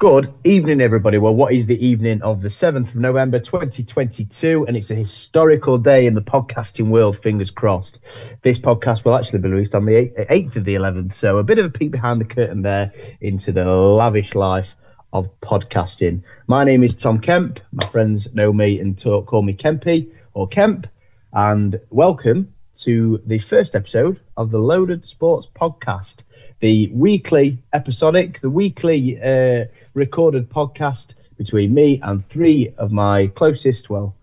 Good evening, everybody. Well, what is the evening of the 7th of November 2022? And it's a historical day in the podcasting world, fingers crossed. This podcast will actually be released on the 8th of the 11th. So, a bit of a peek behind the curtain there into the lavish life of podcasting. My name is Tom Kemp. My friends know me and talk, call me Kempy or Kemp. And welcome to the first episode of the Loaded Sports Podcast the weekly episodic, the weekly uh, recorded podcast between me and three of my closest, well,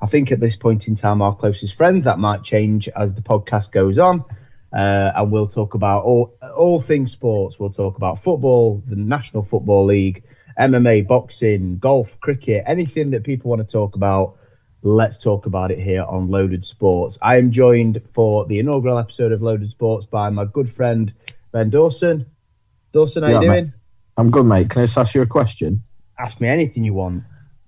I think at this point in time, our closest friends. That might change as the podcast goes on. Uh, and we'll talk about all, all things sports. We'll talk about football, the National Football League, MMA, boxing, golf, cricket, anything that people want to talk about. Let's talk about it here on Loaded Sports. I am joined for the inaugural episode of Loaded Sports by my good friend Ben Dawson. Dawson, how yeah, you doing? Mate. I'm good, mate. Can I just ask you a question? Ask me anything you want.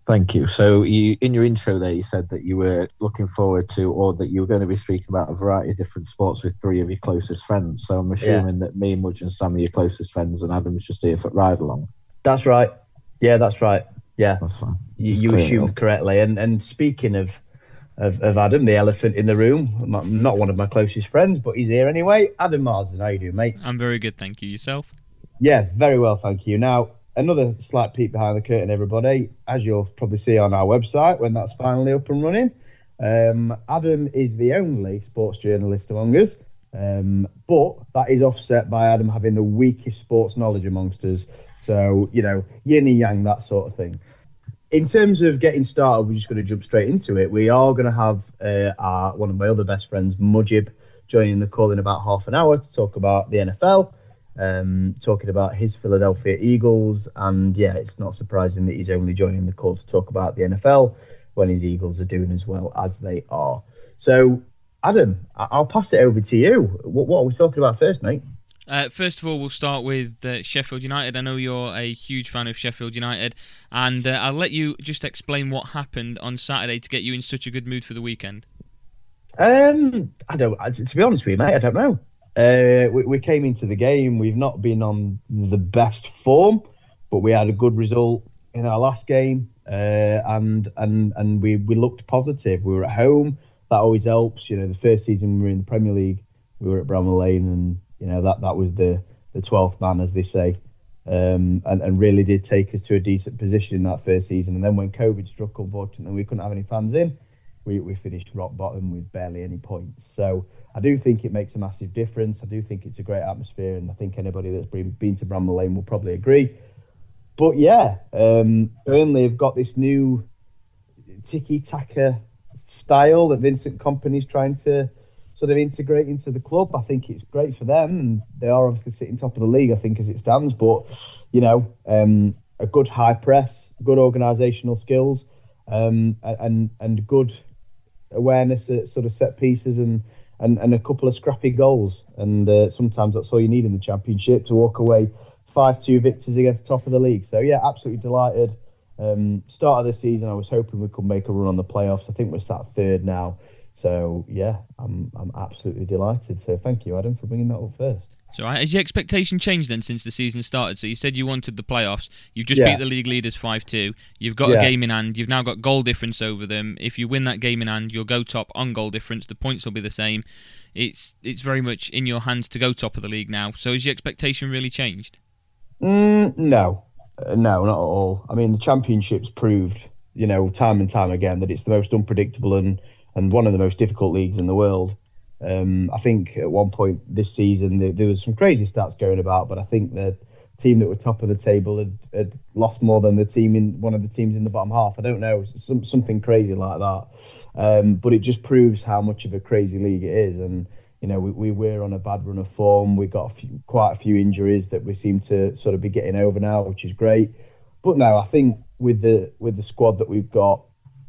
Thank you. So, you in your intro there, you said that you were looking forward to, or that you were going to be speaking about a variety of different sports with three of your closest friends. So, I'm assuming yeah. that me, Mudge, and Sam are your closest friends, and Adam's just here for ride along. That's right. Yeah, that's right. Yeah, that's fine. You, you assumed correctly. And and speaking of of, of Adam, the elephant in the room. Not one of my closest friends, but he's here anyway. Adam Marsden, how you doing, mate? I'm very good, thank you. Yourself? Yeah, very well, thank you. Now, another slight peek behind the curtain, everybody. As you'll probably see on our website when that's finally up and running, um, Adam is the only sports journalist among us. Um, but that is offset by Adam having the weakest sports knowledge amongst us. So, you know, yin and yang, that sort of thing in terms of getting started, we're just going to jump straight into it. We are going to have uh, our one of my other best friends, Mujib, joining the call in about half an hour to talk about the NFL, um, talking about his Philadelphia Eagles, and yeah, it's not surprising that he's only joining the call to talk about the NFL when his Eagles are doing as well as they are. So, Adam, I'll pass it over to you. What, what are we talking about first, mate? Uh, first of all, we'll start with uh, Sheffield United. I know you're a huge fan of Sheffield United, and uh, I'll let you just explain what happened on Saturday to get you in such a good mood for the weekend. Um, I don't. To be honest with you, mate, I don't know. Uh, we, we came into the game. We've not been on the best form, but we had a good result in our last game, uh, and and and we we looked positive. We were at home. That always helps. You know, the first season we were in the Premier League, we were at Bramall Lane and you know that that was the the twelfth man, as they say, um, and and really did take us to a decent position in that first season. And then when COVID struck, unfortunately, we couldn't have any fans in. We we finished rock bottom with barely any points. So I do think it makes a massive difference. I do think it's a great atmosphere, and I think anybody that's been been to Bramall Lane will probably agree. But yeah, um, Burnley have got this new tiki taka style that Vincent Kompany's trying to sort of integrate into the club. I think it's great for them, and they are obviously sitting top of the league, I think, as it stands. But you know, um, a good high press, good organisational skills, um, and and good awareness at sort of set pieces and. And, and a couple of scrappy goals, and uh, sometimes that's all you need in the championship to walk away five-two victors against top of the league. So yeah, absolutely delighted. Um, start of the season, I was hoping we could make a run on the playoffs. I think we're sat third now. So yeah, I'm I'm absolutely delighted. So thank you, Adam, for bringing that up first. So has your expectation changed then since the season started? So you said you wanted the playoffs. You've just yeah. beat the league leaders five two. You've got yeah. a game in hand. You've now got goal difference over them. If you win that game in hand, you'll go top on goal difference. The points will be the same. It's it's very much in your hands to go top of the league now. So has your expectation really changed? Mm, no, uh, no, not at all. I mean, the championships proved, you know, time and time again that it's the most unpredictable and and one of the most difficult leagues in the world. Um, I think at one point this season there, there, was some crazy stats going about, but I think the team that were top of the table had, had, lost more than the team in one of the teams in the bottom half. I don't know, some, something crazy like that. Um, but it just proves how much of a crazy league it is. And you know, we, we were on a bad run of form. We got a few, quite a few injuries that we seem to sort of be getting over now, which is great. But no, I think with the with the squad that we've got,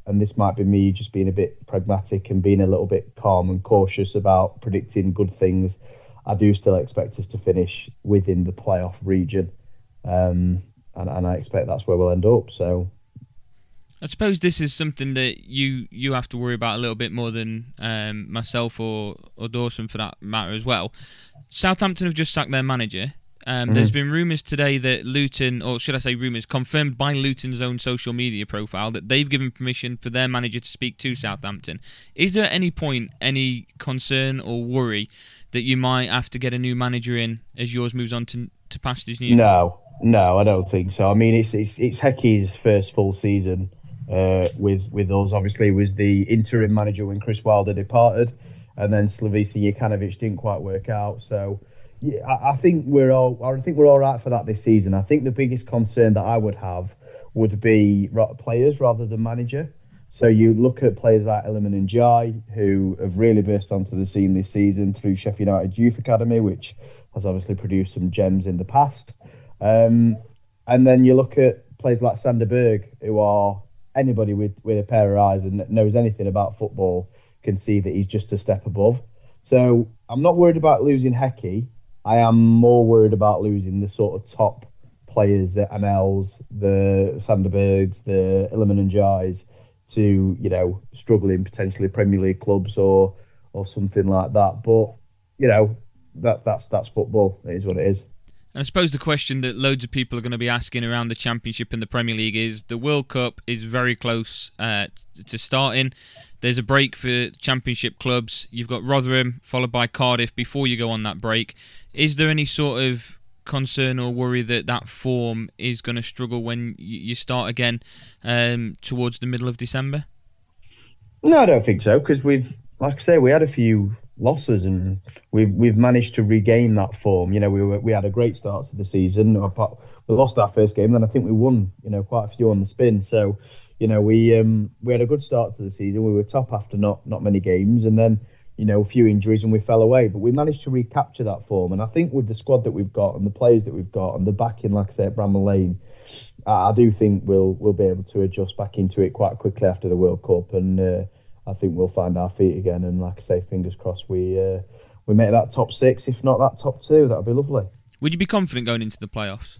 and this might be me just being a bit pragmatic and being a little bit calm and cautious about predicting good things. I do still expect us to finish within the playoff region, um, and, and I expect that's where we'll end up. So, I suppose this is something that you you have to worry about a little bit more than um, myself or or Dawson for that matter as well. Southampton have just sacked their manager. Um, mm-hmm. There's been rumours today that Luton, or should I say rumours, confirmed by Luton's own social media profile that they've given permission for their manager to speak to Southampton. Is there at any point any concern or worry that you might have to get a new manager in as yours moves on to, to pastures new? No, no, I don't think so. I mean, it's it's, it's Hecky's first full season uh, with with us. Obviously, was the interim manager when Chris Wilder departed, and then Slavisa Jokanovic didn't quite work out. So yeah, I, I think we're all. I think we're all right for that this season. I think the biggest concern that I would have would be players rather than manager. So you look at players like Iliman Ndiaye, who have really burst onto the scene this season through Sheffield United Youth Academy, which has obviously produced some gems in the past. Um, and then you look at players like Sander Berge, who are anybody with, with a pair of eyes and knows anything about football can see that he's just a step above. So I'm not worried about losing Hecky. I am more worried about losing the sort of top players, the Anels, the Sander Berges, the Iliman Ndiayes, to you know struggling potentially Premier League clubs or or something like that. But you know that that's that's football. It is what it is. And I suppose the question that loads of people are going to be asking around the Championship and the Premier League is the World Cup is very close uh, to starting. There's a break for Championship clubs. You've got Rotherham followed by Cardiff before you go on that break. Is there any sort of concern or worry that that form is going to struggle when you start again um, towards the middle of December? No, I don't think so because we've, like I say, we had a few losses, and we've we've managed to regain that form. You know, we were, we had a great start to the season. We lost our first game, then I think we won. You know, quite a few on the spin. So, you know, we um we had a good start to the season. We were top after not not many games, and then you know a few injuries and we fell away. But we managed to recapture that form, and I think with the squad that we've got and the players that we've got and the backing, like I said, at Bramall Lane. I do think we'll we'll be able to adjust back into it quite quickly after the World Cup, and uh, I think we'll find our feet again. And like I say, fingers crossed we uh, we make that top six, if not that top two. That'd be lovely. Would you be confident going into the playoffs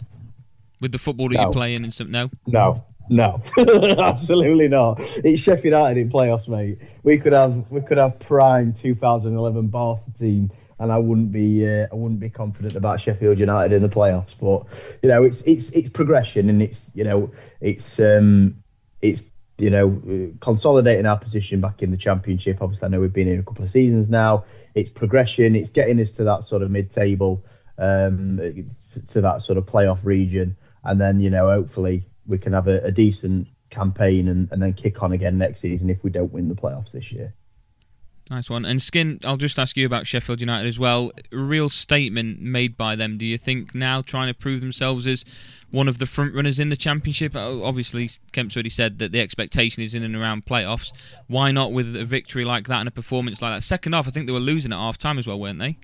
with the football that no. you're playing and some? No, no, no, absolutely not. It's Sheffield United in playoffs, mate. We could have we could have prime 2011 Barca team, and I wouldn't be uh, I wouldn't be confident about Sheffield United in the playoffs. But you know, it's it's it's progression, and it's you know it's um it's you know, consolidating our position back in the championship. Obviously, I know we've been in a couple of seasons now. It's progression. It's getting us to that sort of mid-table, um, to that sort of playoff region, and then you know, hopefully, we can have a, a decent campaign and, and then kick on again next season if we don't win the playoffs this year. Nice one. And Skin, I'll just ask you about Sheffield United as well. A real statement made by them. Do you think now trying to prove themselves as one of the front runners in the championship? Uh, obviously, Kemp's already said that the expectation is in and around playoffs. Why not with a victory like that and a performance like that? Second half, I think they were losing at half time as well, weren't they?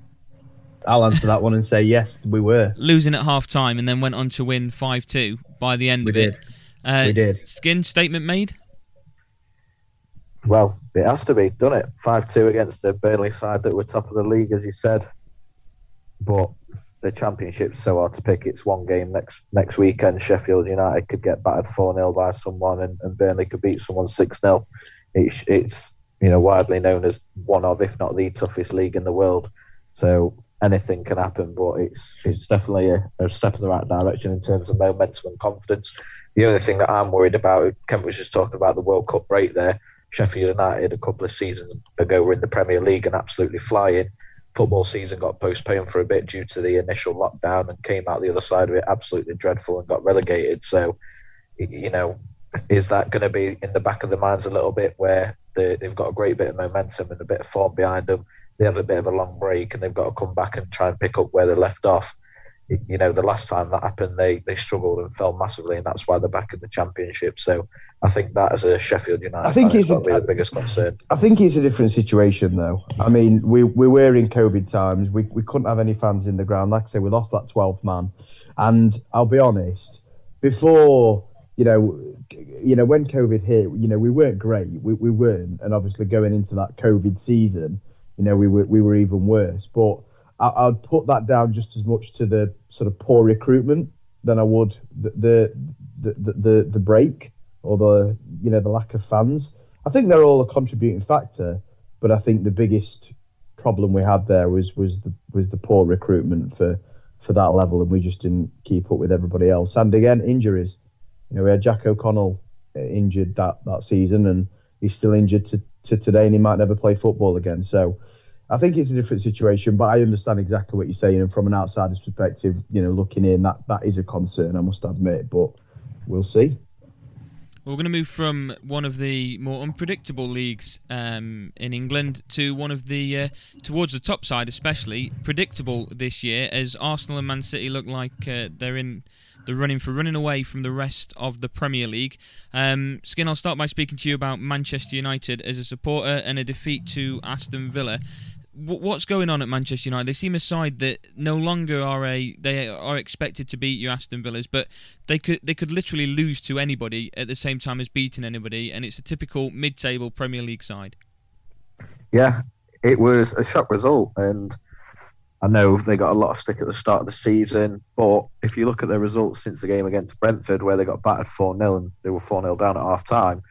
I'll answer that one and say yes, we were losing at half time and then went on to win five two by the end we of did. it. Uh, we did. Skin statement made. Well, it has to be, done it. 5 2 against the Burnley side that were top of the league, as you said. But the championship's so hard to pick. It's one game next next weekend. Sheffield United could get battered 4 0 by someone, and, and Burnley could beat someone 6 0. It's, it's you know widely known as one of, if not the toughest league in the world. So anything can happen, but it's it's definitely a, a, step in the right direction in terms of momentum and confidence. The only thing that I'm worried about, Kemp was just talking about the World Cup break there. Sheffield United a couple of seasons ago were in the Premier League and absolutely flying. Football season got postponed for a bit due to the initial lockdown and came out the other side of it absolutely dreadful and got relegated. So, you know, is that going to be in the back of the minds a little bit where they, have got a great bit of momentum and a bit of form behind them? They have a bit of a long break and they've got to come back and try and pick up where they left off you know, the last time that happened, they, they struggled and fell massively, and that's why they're back in the championship. So I think that as a Sheffield United, I think it's a, the biggest concern. I think it's a different situation, though. I mean, we, we were in COVID times. We, we couldn't have any fans in the ground. Like I say, we lost that 12th man, and I'll be honest, before you know, you know, when COVID hit, you know, we weren't great. We, we weren't, and obviously going into that COVID season, you know, we were we were even worse, but I, would put that down just as much to the sort of poor recruitment than I would the the the, the, the break or the you know the lack of fans. I think they're all a contributing factor, but I think the biggest problem we had there was was the was the poor recruitment for for that level, and we just didn't keep up with everybody else. And again, injuries. You know, we had Jack O'Connell uh, injured that that season, and he's still injured to, to today, and he might never play football again. So. I think it's a different situation, but I understand exactly what you're saying. And from an outsider's perspective, you know, looking in, that that is a concern, I must admit. But we'll see. We're going to move from one of the more unpredictable leagues um, in England to one of the uh, towards the top side, especially predictable this year, as Arsenal and Man City look like uh, they're in the running for running away from the rest of the Premier League. Um, Skin, I'll start by speaking to you about Manchester United as a supporter and a defeat to Aston Villa what's going on at Manchester United? They seem a side that no longer are a they are expected to beat your Aston Villas, but they could they could literally lose to anybody at the same time as beating anybody, and it's a typical mid-table Premier League side. Yeah, it was a shock result, and I know they got a lot of stick at the start of the season, but if you look at their results since the game against Brentford, where they got battered four 0 and they were four 0 down at half time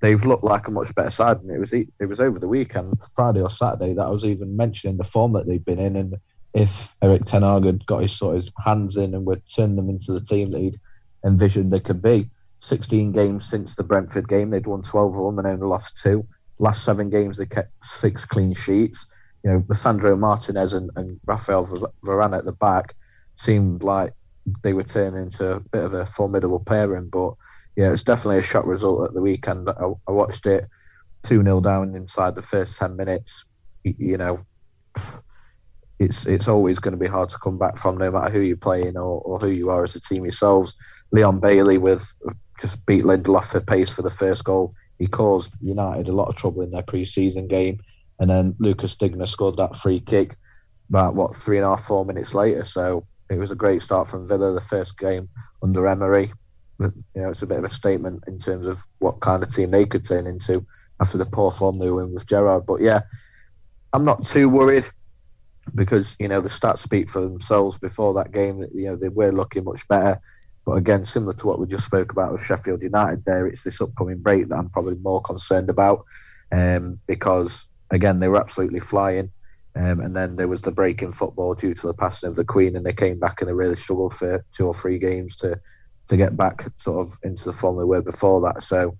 they've looked like a much better side. And it was it was over the weekend, Friday or Saturday, that I was even mentioning the form that they've been in, and if Erik Ten had got his sort of his hands in and would turn them into the team that he'd envisioned they could be. 16 games since the Brentford game, they'd won 12 of them and only lost two. Last seven games, they kept six clean sheets. You know, Lisandro Martinez and, and Rafael Varane at the back seemed like they were turning into a bit of a formidable pairing, but yeah, it's definitely a shock result at the weekend. I, I watched it 2 0 down inside the first 10 minutes. You, you, know, it's it's always going to be hard to come back from no matter who you're playing or, or who you are as a team yourselves. Leon Bailey with just beat Lindelof for pace for the first goal. He caused United a lot of trouble in their pre-season game, and then Lucas Digne scored that free kick about what three and a half, four minutes later. So it was a great start from Villa, the first game under Emery you know, it's a bit of a statement in terms of what kind of team they could turn into after the poor form they were in with Gerrard. But yeah, I'm not too worried because you know the stats speak for themselves. Before that game, you know they were looking much better. But again, similar to what we just spoke about with Sheffield United, there it's this upcoming break that I'm probably more concerned about um, because again they were absolutely flying. Um, and then there was the break in football due to the passing of the Queen, and they came back and they really struggled for two or three games to to get back sort of into the form they were before that. So,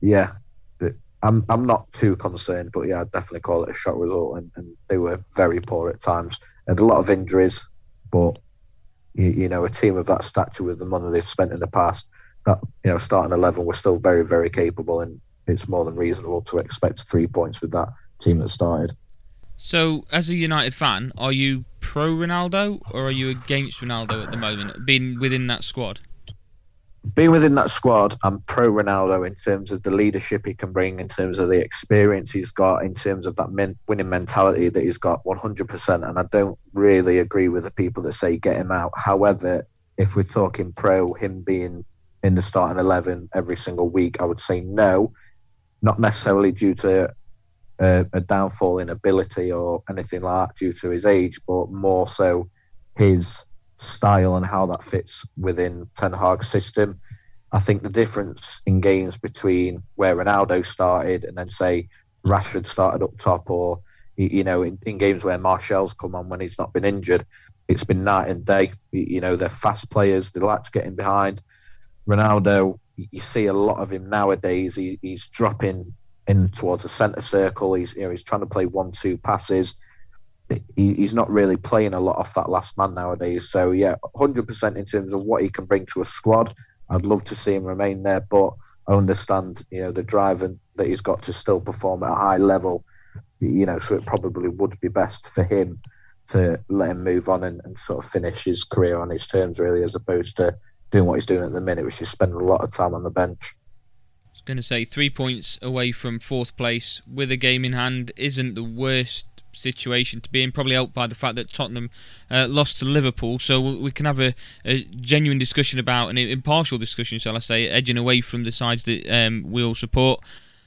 yeah, I'm I'm not too concerned, but yeah, I'd definitely call it a shock result, and, and they were very poor at times. Had a lot of injuries, but you, you, know, a team of that stature with the money they've spent in the past, that you know, starting eleven was still very very capable, and it's more than reasonable to expect three points with that team that started. So, as a United fan, are you pro Ronaldo or are you against Ronaldo at the moment, being within that squad? Being within that squad, I'm pro Ronaldo in terms of the leadership he can bring, in terms of the experience he's got, in terms of that min- winning mentality that he's got 100%. And I don't really agree with the people that say get him out. However, if we're talking pro, him being in the starting 11 every single week, I would say no, not necessarily due to a, downfall in ability or anything like that due to his age, but more so his style and how that fits within Ten Hag's system. I think the difference in games between where Ronaldo started and then say Rashford started up top, or you know, in, in games where Martial's come on when he's not been injured, it's been night and day. You know, they're fast players; they like to get in behind. Ronaldo, you see a lot of him nowadays. He, he's dropping in towards the centre circle. He's you know he's trying to play one two passes. He, he's not really playing a lot off that last man nowadays. So yeah, hundred percent in terms of what he can bring to a squad. I'd love to see him remain there, but I understand you know the drive and that he's got to still perform at a high level. You know, so it probably would be best for him to let him move on and, and sort of finish his career on his terms, really, as opposed to doing what he's doing at the minute, which is spending a lot of time on the bench I was going to say three points away from fourth place with a game in hand isn't the worst situation to be in. Probably helped by the fact that Tottenham uh, lost to Liverpool, so we can have a, a, genuine discussion about an impartial discussion, shall I say, edging away from the sides that um, we all support.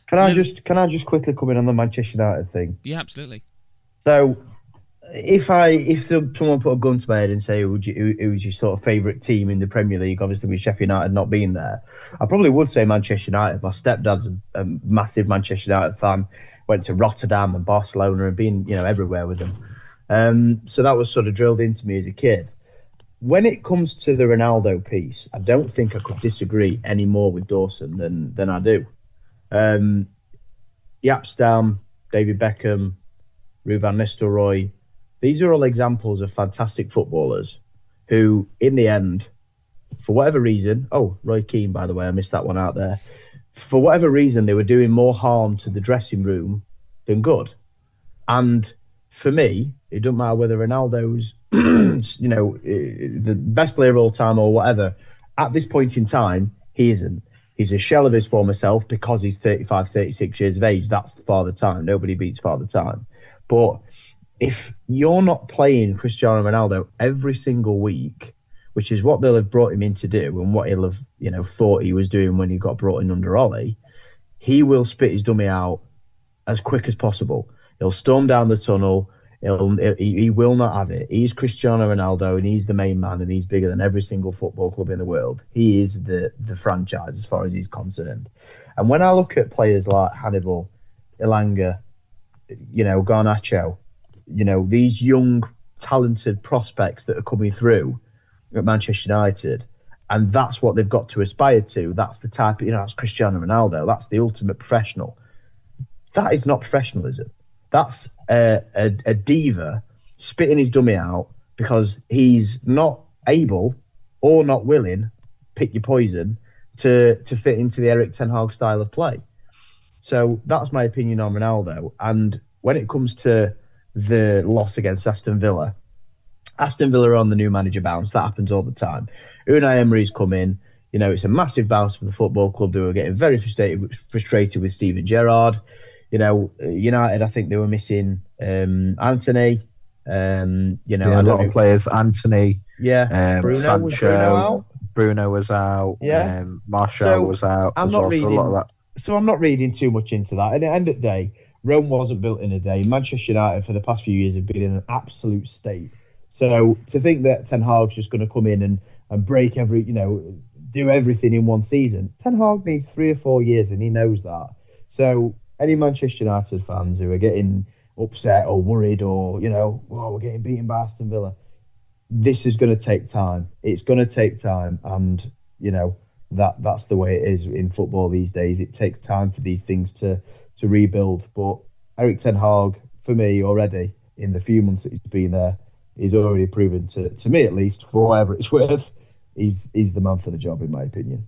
Can I just can I just quickly come in on the Manchester United thing? Yeah, absolutely. So if I if someone put a gun to my head and say who, you, was your sort of favourite team in the Premier League, obviously with Sheffield United not being there, I probably would say Manchester United. My stepdad's a, a massive Manchester United fan. Went to Rotterdam and Barcelona and been you know everywhere with them. Um, so that was sort of drilled into me as a kid. When it comes to the Ronaldo piece, I don't think I could disagree any more with Dawson than than I do. Um, Jaap Stam, David Beckham, Ruud van Nistelrooy, these are all examples of fantastic footballers who, in the end, for whatever reason, oh, Roy Keane, by the way, I missed that one out there. For whatever reason, they were doing more harm to the dressing room than good. And for me, it doesn't matter whether Ronaldo's, you know, eh, the best player of all time or whatever. At this point in time, he isn't. He's a shell of his former self because he's 35, 36 years of age. That's Father Time. Nobody beats Father Time. But if you're not playing Cristiano Ronaldo every single week, which is what they'll have brought him in to do and what he'll have, you know, thought he was doing when he got brought in under Ole, he will spit his dummy out as quick as possible. He'll storm down the tunnel. He'll, he, he will not have it. He's Cristiano Ronaldo and he's the main man and he's bigger than every single football club in the world. He is the, the franchise as far as he's concerned. And when I look at players like Hannibal, Elanga, you know, Garnacho, you know, these young, talented prospects that are coming through at Manchester United, and that's what they've got to aspire to. That's the type, you know, that's Cristiano Ronaldo. That's the ultimate professional. That is not professionalism. That's a, a, a diva spitting his dummy out because he's not able or not willing, pick your poison, to to fit into the Erik Ten Hag style of play. So that's my opinion on Ronaldo. And when it comes to the loss against Aston Villa. Aston Villa are on the new manager bounce. That happens all the time. Unai Emery's come in. You know, it's a massive bounce for the football club. They were getting very frustrated, frustrated with Steven Gerrard. You know, United, I think they were missing um, Antony. Um, you know, yeah, a lot of players. Anthony. Yeah. Um, Bruno, Sancho. Was Bruno, out? Bruno was out. Yeah. Um, Martial so was out. I'm not reading. So I'm not reading too much into that. At the end of the day, Rome wasn't built in a day. Manchester United for the past few years have been in an absolute state. So to think that Ten Hag's just going to come in and, and break every, you know, do everything in one season, Ten Hag needs three or four years, and he knows that. So any Manchester United fans who are getting upset or worried or you know, oh, we're getting beaten by Aston Villa, this is going to take time. It's going to take time, and you know that that's the way it is in football these days. It takes time for these things to to rebuild. But Erik Ten Hag, for me, already in the few months that he's been there, he's already proven to, to me at least, for whatever it's worth, he's he's the man for the job in my opinion.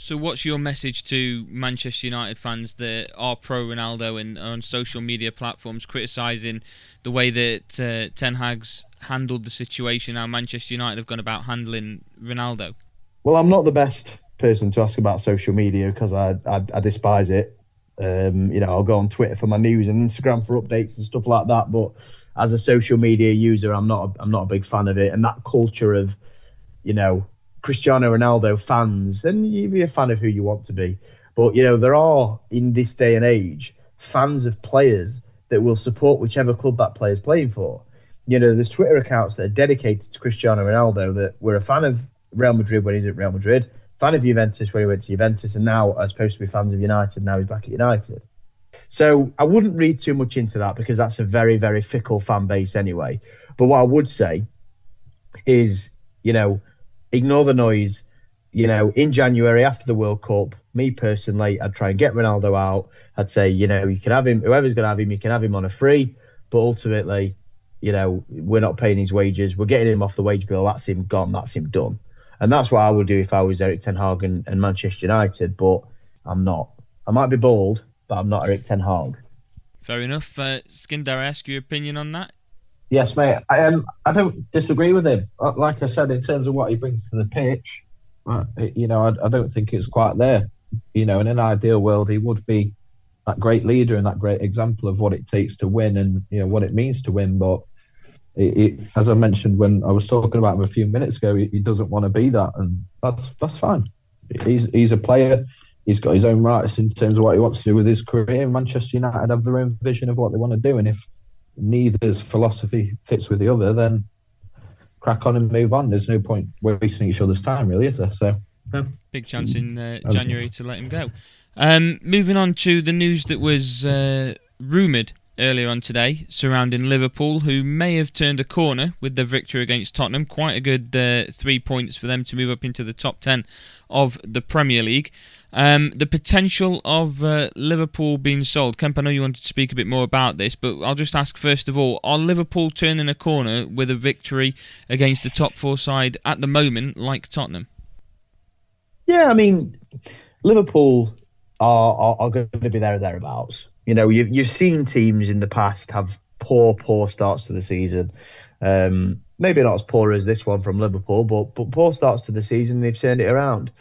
So, what's your message to Manchester United fans that are pro Ronaldo and on social media platforms criticising the way that uh, Ten Hag's handled the situation? How Manchester United have gone about handling Ronaldo? Well, I'm not the best person to ask about social media because I, I, I despise it. Um, you know, I'll go on Twitter for my news and Instagram for updates and stuff like that. But as a social media user, I'm not a, I'm not a big fan of it. And that culture of, you know, Cristiano Ronaldo fans, and you be a fan of who you want to be. But you know, there are in this day and age fans of players that will support whichever club that player is playing for. You know, there's Twitter accounts that are dedicated to Cristiano Ronaldo that were a fan of Real Madrid when he's at Real Madrid, fan of Juventus when he went to Juventus, and now are supposed to be fans of United. Now he's back at United. So I wouldn't read too much into that because that's a very, very fickle fan base anyway. But what I would say is, you know, ignore the noise. You know, in January after the World Cup, me personally, I'd try and get Ronaldo out. I'd say, you know, you can have him, whoever's going to have him, you can have him on a free. But ultimately, you know, we're not paying his wages. We're getting him off the wage bill. That's him gone. That's him done. And that's what I would do if I was Erik Ten Hag and, and Manchester United, but I'm not. I might be bold, but I'm not Erik Ten Hag. Fair enough. Uh, Skinder, I ask your opinion on that? Yes, mate. I um, I don't disagree with him. Uh, like I said, in terms of what he brings to the pitch, uh, you know, I, I don't think it's quite there. You know, in an ideal world, he would be that great leader and that great example of what it takes to win and you know what it means to win. But it, it, as I mentioned when I was talking about him a few minutes ago, he, he, doesn't want to be that, and that's that's fine. He's he's a player. He's got his own rights in terms of what he wants to do with his career. Manchester United have their own vision of what they want to do, and if neither's philosophy fits with the other, then crack on and move on. There's no point wasting each other's time, really, is there? So, yeah. big chance in uh, January to let him go. Um, moving on to the news that was uh, rumoured earlier on today surrounding Liverpool, who may have turned a corner with their victory against Tottenham. Quite a good uh, three points for them to move up into the top 10 of the Premier League. Um, the potential of uh, Liverpool being sold. Kemp, I know you wanted to speak a bit more about this, but I'll just ask first of all: Are Liverpool turning a corner with a victory against the top four side at the moment, like Tottenham? Yeah, I mean, Liverpool are, are, are going to be there or thereabouts. You know, you've you've seen teams in the past have poor, poor starts to the season. Um, maybe not as poor as this one from Liverpool, but but poor starts to the season. They've turned it around.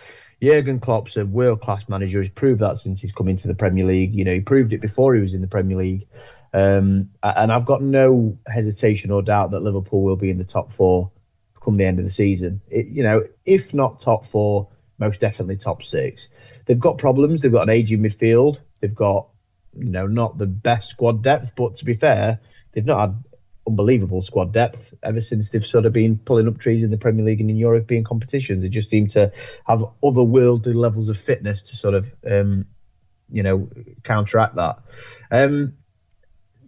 Jurgen Klopp's a world class manager. He's proved that since he's come into the Premier League. You know, he proved it before he was in the Premier League. Um, and I've got no hesitation or doubt that Liverpool will be in the top four come the end of the season. It, you know, if not top four, most definitely top six. They've got problems. They've got an aging midfield. They've got, you know, not the best squad depth, but to be fair, they've not had unbelievable squad depth ever since they've sort of been pulling up trees in the Premier League and in European competitions. They just seem to have otherworldly levels of fitness to sort of, um, you know, counteract that. Um,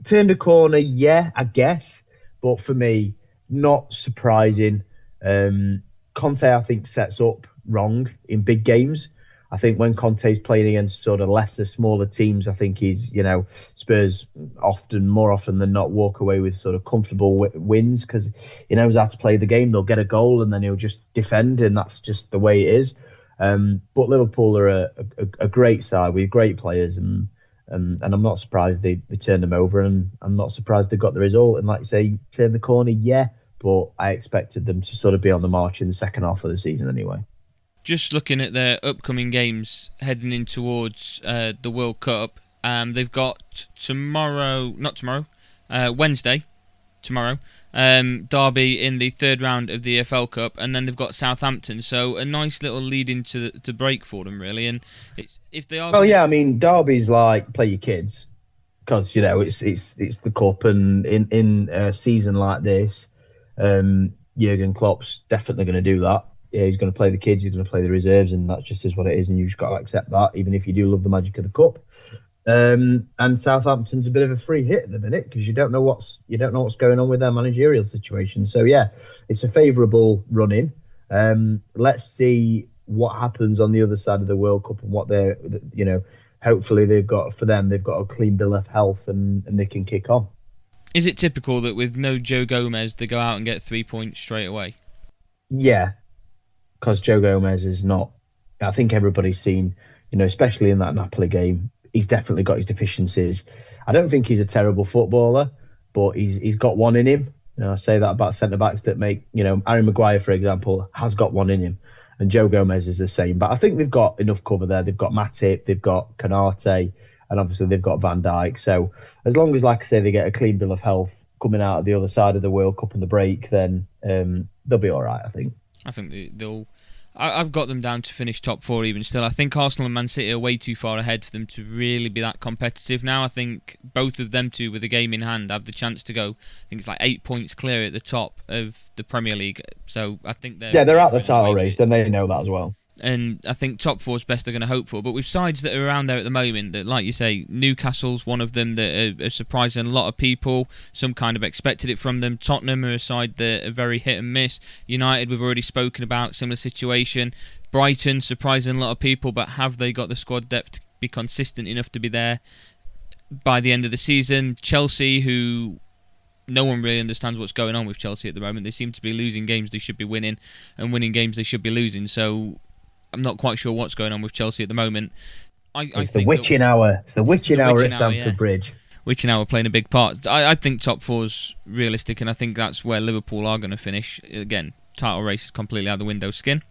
turned a corner, yeah, I guess, but for me, not surprising. Um, Conte, I think, sets up wrong in big games. I think when Conte's playing against sort of lesser, smaller teams, I think he's, you know, Spurs often, more often than not, walk away with sort of comfortable w- wins because he knows how to play the game. They'll get a goal and then he'll just defend, and that's just the way it is. Um, but Liverpool are a, a, a, great side with great players, and and, and I'm not surprised they, they turned them over, and I'm not surprised they got the result. And like you say, turn the corner, yeah, but I expected them to sort of be on the march in the second half of the season anyway just looking at their upcoming games heading in towards uh, the World Cup, um, they've got tomorrow, not tomorrow, uh, Wednesday, tomorrow, um, Derby in the third round of the EFL Cup, and then they've got Southampton. So a nice little lead into to break for them, really. And if they are, well, yeah, I mean, Derby's like play your kids because you know it's it's it's the cup, and in in a season like this, um, Jurgen Klopp's definitely going to do that yeah, he's going to play the kids, he's going to play the reserves, and that's just is what it is, and you just got to accept that, even if you do love the magic of the cup. Um, and Southampton's a bit of a free hit at the minute because you don't know what's you don't know what's going on with their managerial situation. So yeah, it's a favourable run in. Um, let's see what happens on the other side of the World Cup and what they're you know. Hopefully they've got for them they've got a clean bill of health and, and they can kick on. Is it typical that with no Joe Gomez they go out and get three points straight away? Yeah, because Joe Gomez is not. I think everybody's seen, you know, especially in that Napoli game, he's definitely got his deficiencies. I don't think he's a terrible footballer, but he's he's got one in him. You know, I say that about centre backs that make, you know, Harry Maguire, for example, has got one in him, and Joe Gomez is the same. But I think they've got enough cover there. They've got Matip, they've got Konate, and obviously they've got Van Dijk. So as long as, like I say, they get a clean bill of health coming out of the other side of the World Cup and the break, then um, they'll be all right. I think. I think they'll. I've got them down to finish top four even still. I think Arsenal and Man City are way too far ahead for them to really be that competitive now. I think both of them two, with a game in hand, have the chance to go. I think it's like eight points clear at the top of the Premier League. So I think they're yeah they're at the title race, and they know that as well and I think top four is best they're going to hope for. But with sides that are around there at the moment, that like you say, Newcastle's one of them that are, are, surprising a lot of people. Some kind of expected it from them. Tottenham are a side that are very hit and miss. United, we've already spoken about similar situation. Brighton surprising a lot of people, but have they got the squad depth to be consistent enough to be there by the end of the season? Chelsea, who no one really understands what's going on with Chelsea at the moment. They seem to be losing games they should be winning, and winning games they should be losing. So I'm not quite sure what's going on with Chelsea at the moment. I, it's I the witching that, hour. It's the witching the hour witching at Stamford yeah. Bridge. Witching hour playing a big part. I, I think top four's realistic, and I think that's where Liverpool are going to finish. Again, title race is completely out the window. Skin.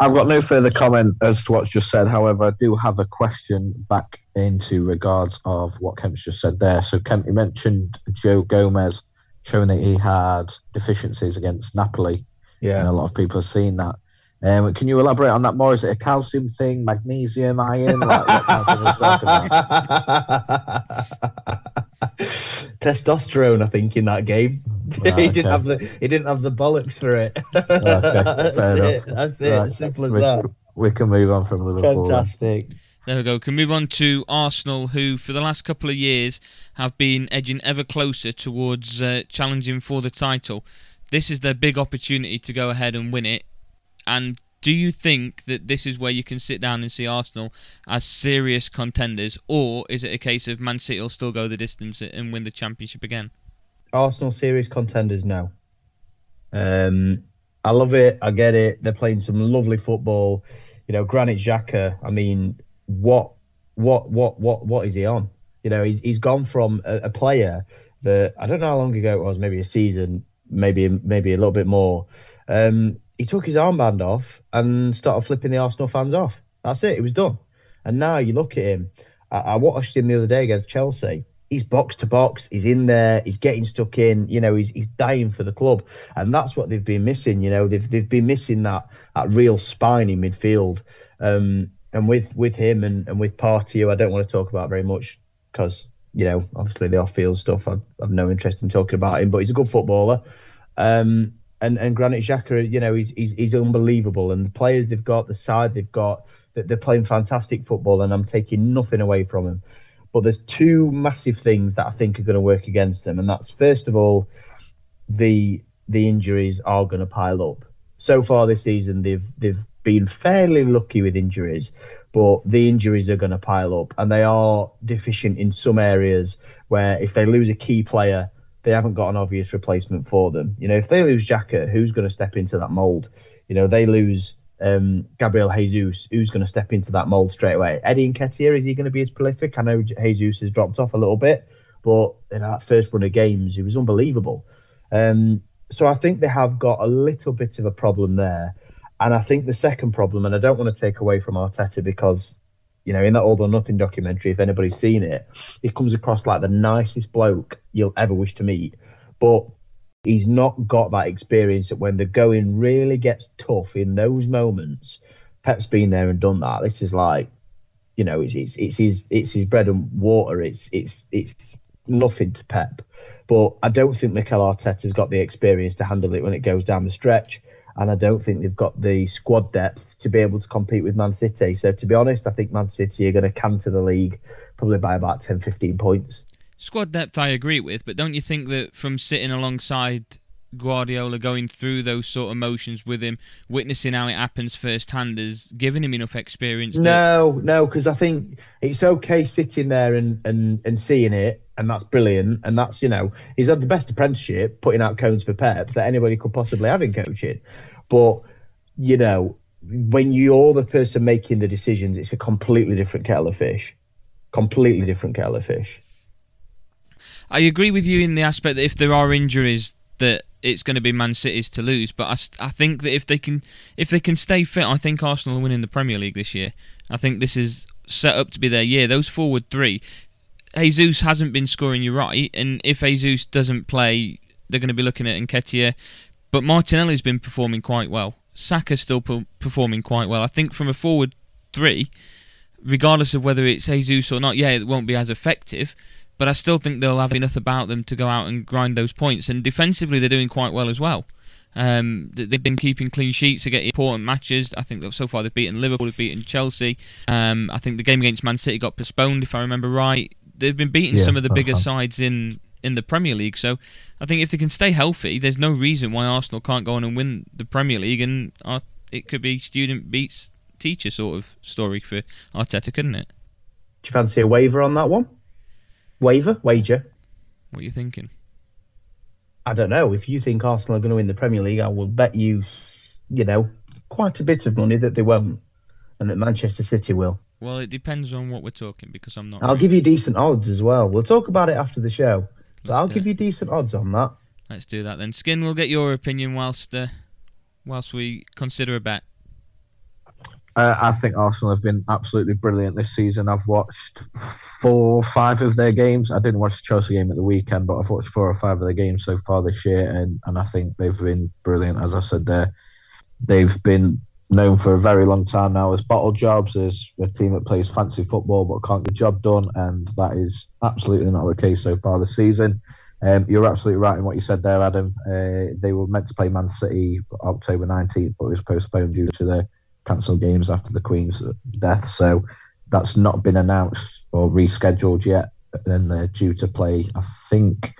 I've got no further comment as to what's just said. However, I do have a question back into regards of what Kemp's just said there. So, Kemp, you mentioned Joe Gomez showing that he had deficiencies against Napoli. Yeah. And a lot of people have seen that. Um, can you elaborate on that more? Is it a calcium thing, magnesium, iron? Like, Testosterone, I think, in that game. Right, he didn't okay. have the he didn't have the bollocks for it. okay, that's it. That's it. Right. Simple as we, that. We can move on from Liverpool. Fantastic. There we go. We can move on to Arsenal, who for the last couple of years have been edging ever closer towards uh, challenging for the title. This is their big opportunity to go ahead and win it. And do you think that this is where you can sit down and see Arsenal as serious contenders, or is it a case of Man City will still go the distance and win the championship again? Arsenal serious contenders now. Um, I love it. I get it. They're playing some lovely football. You know, Granit Xhaka. I mean, what, what, what, what, what is he on? You know, he's he's gone from a, a player that I don't know how long ago it was, maybe a season, maybe maybe a little bit more. Um, he took his armband off and started flipping the Arsenal fans off. That's it. It was done. And now you look at him. I, I watched him the other day against Chelsea. He's box to box. He's in there. He's getting stuck in. You know, he's he's dying for the club, and that's what they've been missing. You know, they've they've been missing that that real spine in midfield. Um, and with with him and, and with Partey, who I don't want to talk about very much because you know, obviously the off-field stuff. I've, I've no interest in talking about him, but he's a good footballer. Um, and and Granit Xhaka, you know, he's, he's he's unbelievable, and the players they've got, the side they've got, that they're playing fantastic football, and I'm taking nothing away from them. But there's two massive things that I think are going to work against them, and that's first of all, the the injuries are going to pile up. So far this season, they've they've been fairly lucky with injuries, but the injuries are going to pile up, and they are deficient in some areas where if they lose a key player they haven't got an obvious replacement for them. You know, if they lose Xhaka, who's going to step into that mould? You know, they lose um, Gabriel Jesus, who's going to step into that mould straight away? Eddie Nketiah, is he going to be as prolific? I know Jesus has dropped off a little bit, but in that first run of games, he was unbelievable. Um, so I think they have got a little bit of a problem there. And I think the second problem, and I don't want to take away from Arteta because you know, in that All or Nothing documentary, if anybody's seen it, he comes across like the nicest bloke you'll ever wish to meet. But he's not got that experience that when the going really gets tough in those moments, Pep's been there and done that. This is like, you know, it's it's, it's his it's his bread and water. It's it's it's nothing to Pep. But I don't think Mikel Arteta's got the experience to handle it when it goes down the stretch and I don't think they've got the squad depth to be able to compete with Man City. So to be honest, I think Man City are going to canter the league probably by about 10, 15 points. Squad depth, I agree with, but don't you think that from sitting alongside Guardiola, going through those sort of motions with him, witnessing how it happens firsthand, has given him enough experience? That... No, no, because I think it's okay sitting there and, and, and seeing it and that's brilliant. And that's you know he's had the best apprenticeship putting out cones for Pep that anybody could possibly have in coaching. But you know when you're the person making the decisions, it's a completely different kettle of fish. Completely different kettle of fish. I agree with you in the aspect that if there are injuries, that it's going to be Man City's to lose. But I, I think that if they can if they can stay fit, I think Arsenal will win in the Premier League this year. I think this is set up to be their year. Those forward three, Jesus hasn't been scoring you right, and if Jesus doesn't play, they're going to be looking at Nketiah. But Martinelli's been performing quite well. Saka's still performing quite well. I think from a forward three, regardless of whether it's Jesus or not, yeah, it won't be as effective. But I still think they'll have enough about them to go out and grind those points. And defensively, they're doing quite well as well. Um, they've been keeping clean sheets to get important matches. I think that so far they've beaten Liverpool, they've beaten Chelsea. Um, I think the game against Man City got postponed, if I remember right they've been beating yeah, some of the bigger fun. sides in in the Premier League. So I think if they can stay healthy, there's no reason why Arsenal can't go on and win the Premier League, and it could be student beats teacher sort of story for Arteta, couldn't it? Do you fancy a waiver on that one? Waiver, wager. What are you thinking? I don't know. If you think Arsenal are going to win the Premier League, I will bet you, you know, quite a bit of money that they won't, and that Manchester City will. Well, it depends on what we're talking because I'm not. I'll give you decent odds as well. We'll talk about it after the show, but I'll give it. you decent odds on that. Let's do that then. Skin, we'll get your opinion whilst uh, whilst we consider a bet. Uh, I think Arsenal have been absolutely brilliant this season. I've watched four, five of their games. I didn't watch the Chelsea game at the weekend, but I've watched four or five of their games so far this year, and, and I think they've been brilliant. As I said, there, they've been known for a very long time now as bottle jobs, as a team that plays fancy football but can't get the job done, and that is absolutely not the case so far this season. Um, you're absolutely right in what you said there, Adam. Uh, they were meant to play Man City October 19th, but it was postponed due to the cancelled games after the Queen's death. So that's not been announced or rescheduled yet. And they're due to play, I think,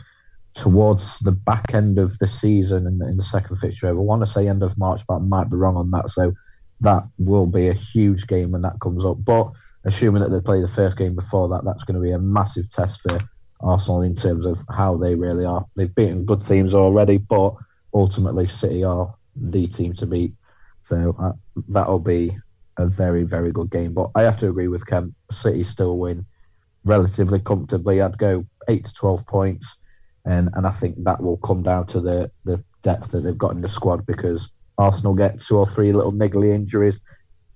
towards the back end of the season in, in the second fixture. I want to say end of March, but I might be wrong on that. So that will be a huge game when that comes up. But assuming that they play the first game before that, that's going to be a massive test for Arsenal in terms of how they really are. They've beaten good teams already, but ultimately City are the team to beat. So uh, that'll be a very, very good game. But I have to agree with Kemp. City still win relatively comfortably. I'd go eight to twelve points, and and I think that will come down to the the depth that they've got in the squad because Arsenal get two or three little niggly injuries,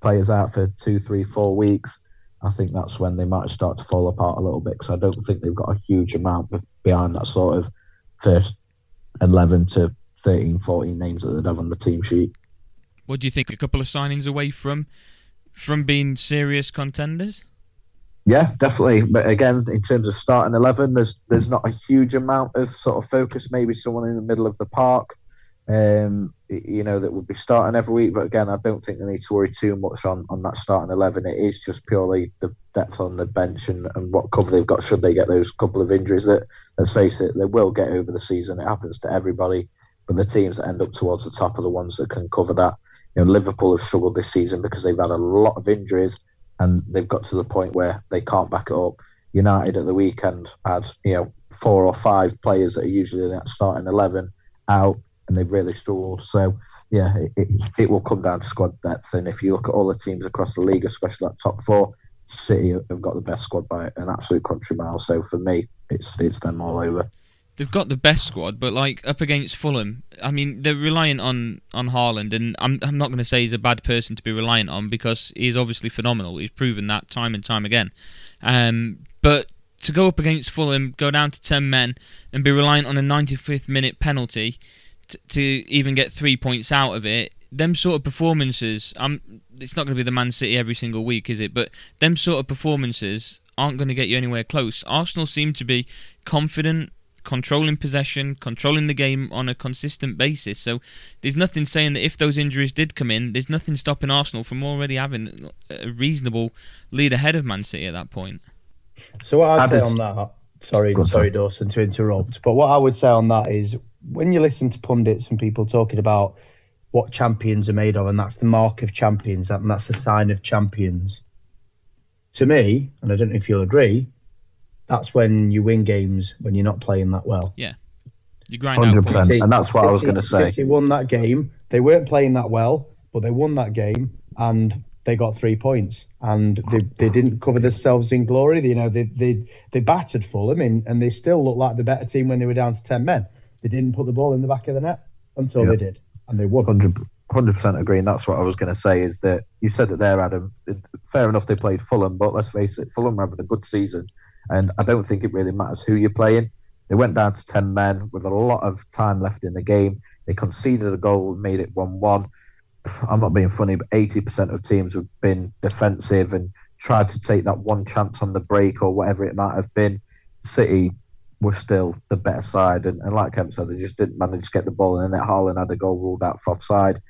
players out for two, three, four weeks. I think that's when they might start to fall apart a little bit because I don't think they've got a huge amount behind that sort of first 11 to 13, 14 names that they'd have on the team sheet. What do you think? A couple of signings away from from being serious contenders? Yeah, definitely. But again, in terms of starting eleven, there's there's not a huge amount of sort of focus. Maybe someone in the middle of the park, um, you know, that would be starting every week. But again, I don't think they need to worry too much on, on that starting eleven. It is just purely the depth on the bench and, and what cover they've got. Should they get those couple of injuries that, let's face it, they will get over the season. It happens to everybody. But the teams that end up towards the top are the ones that can cover that. You know, Liverpool have struggled this season because they've had a lot of injuries and they've got to the point where they can't back it up. United at the weekend had you know four or five players that are usually in that starting eleven out, and they've really struggled. So yeah, it, it, it, will come down to squad depth. And if you look at all the teams across the league, especially that top four, City have got the best squad by an absolute country mile. So for me, it's it's them all over they've got the best squad, but like up against Fulham, I mean they're reliant on on Haaland, and I'm I'm not going to say he's a bad person to be reliant on because he's obviously phenomenal. He's proven that time and time again. Um, but to go up against Fulham, go down to ten men, and be reliant on a 95th minute penalty to, even get three points out of it. Them sort of performances, I'm. It's not going to be the Man City every single week, is it? But them sort of performances aren't going to get you anywhere close. Arsenal seem to be confident controlling possession, controlling the game on a consistent basis. So there's nothing saying that if those injuries did come in, there's nothing stopping Arsenal from already having a reasonable lead ahead of Man City at that point. So what I'd say on that, sorry, sorry, Dawson, to interrupt, but what I would say on that is when you listen to pundits and people talking about what champions are made of, and that's the mark of champions, and that's a sign of champions. To me, and I don't know if you'll agree, that's when you win games when you're not playing that well. Yeah. You grind 100%, out and that's what City, I was going to say. City won that game. They weren't playing that well, but they won that game and they got three points. And they, they didn't cover themselves in glory. You know, they they they battered Fulham in, and they still looked like the better team when they were down to ten men. They didn't put the ball in the back of the net until yep. they did, and they won. 100 percent 100% agree, and that's what I was going to say. Is that you said it there, Adam? Fair enough, they played Fulham, but let's face it, Fulham were having a good season and I don't think it really matters who you're playing. They went down to 10 men with a lot of time left in the game. They conceded a goal, made it 1 1. I'm not being funny, but 80% of teams have been defensive and tried to take that one chance on the break or whatever it might have been. City were still the better side. And, and like Kemp said, they just didn't manage to get the ball in. And Haaland had a goal ruled out for offside.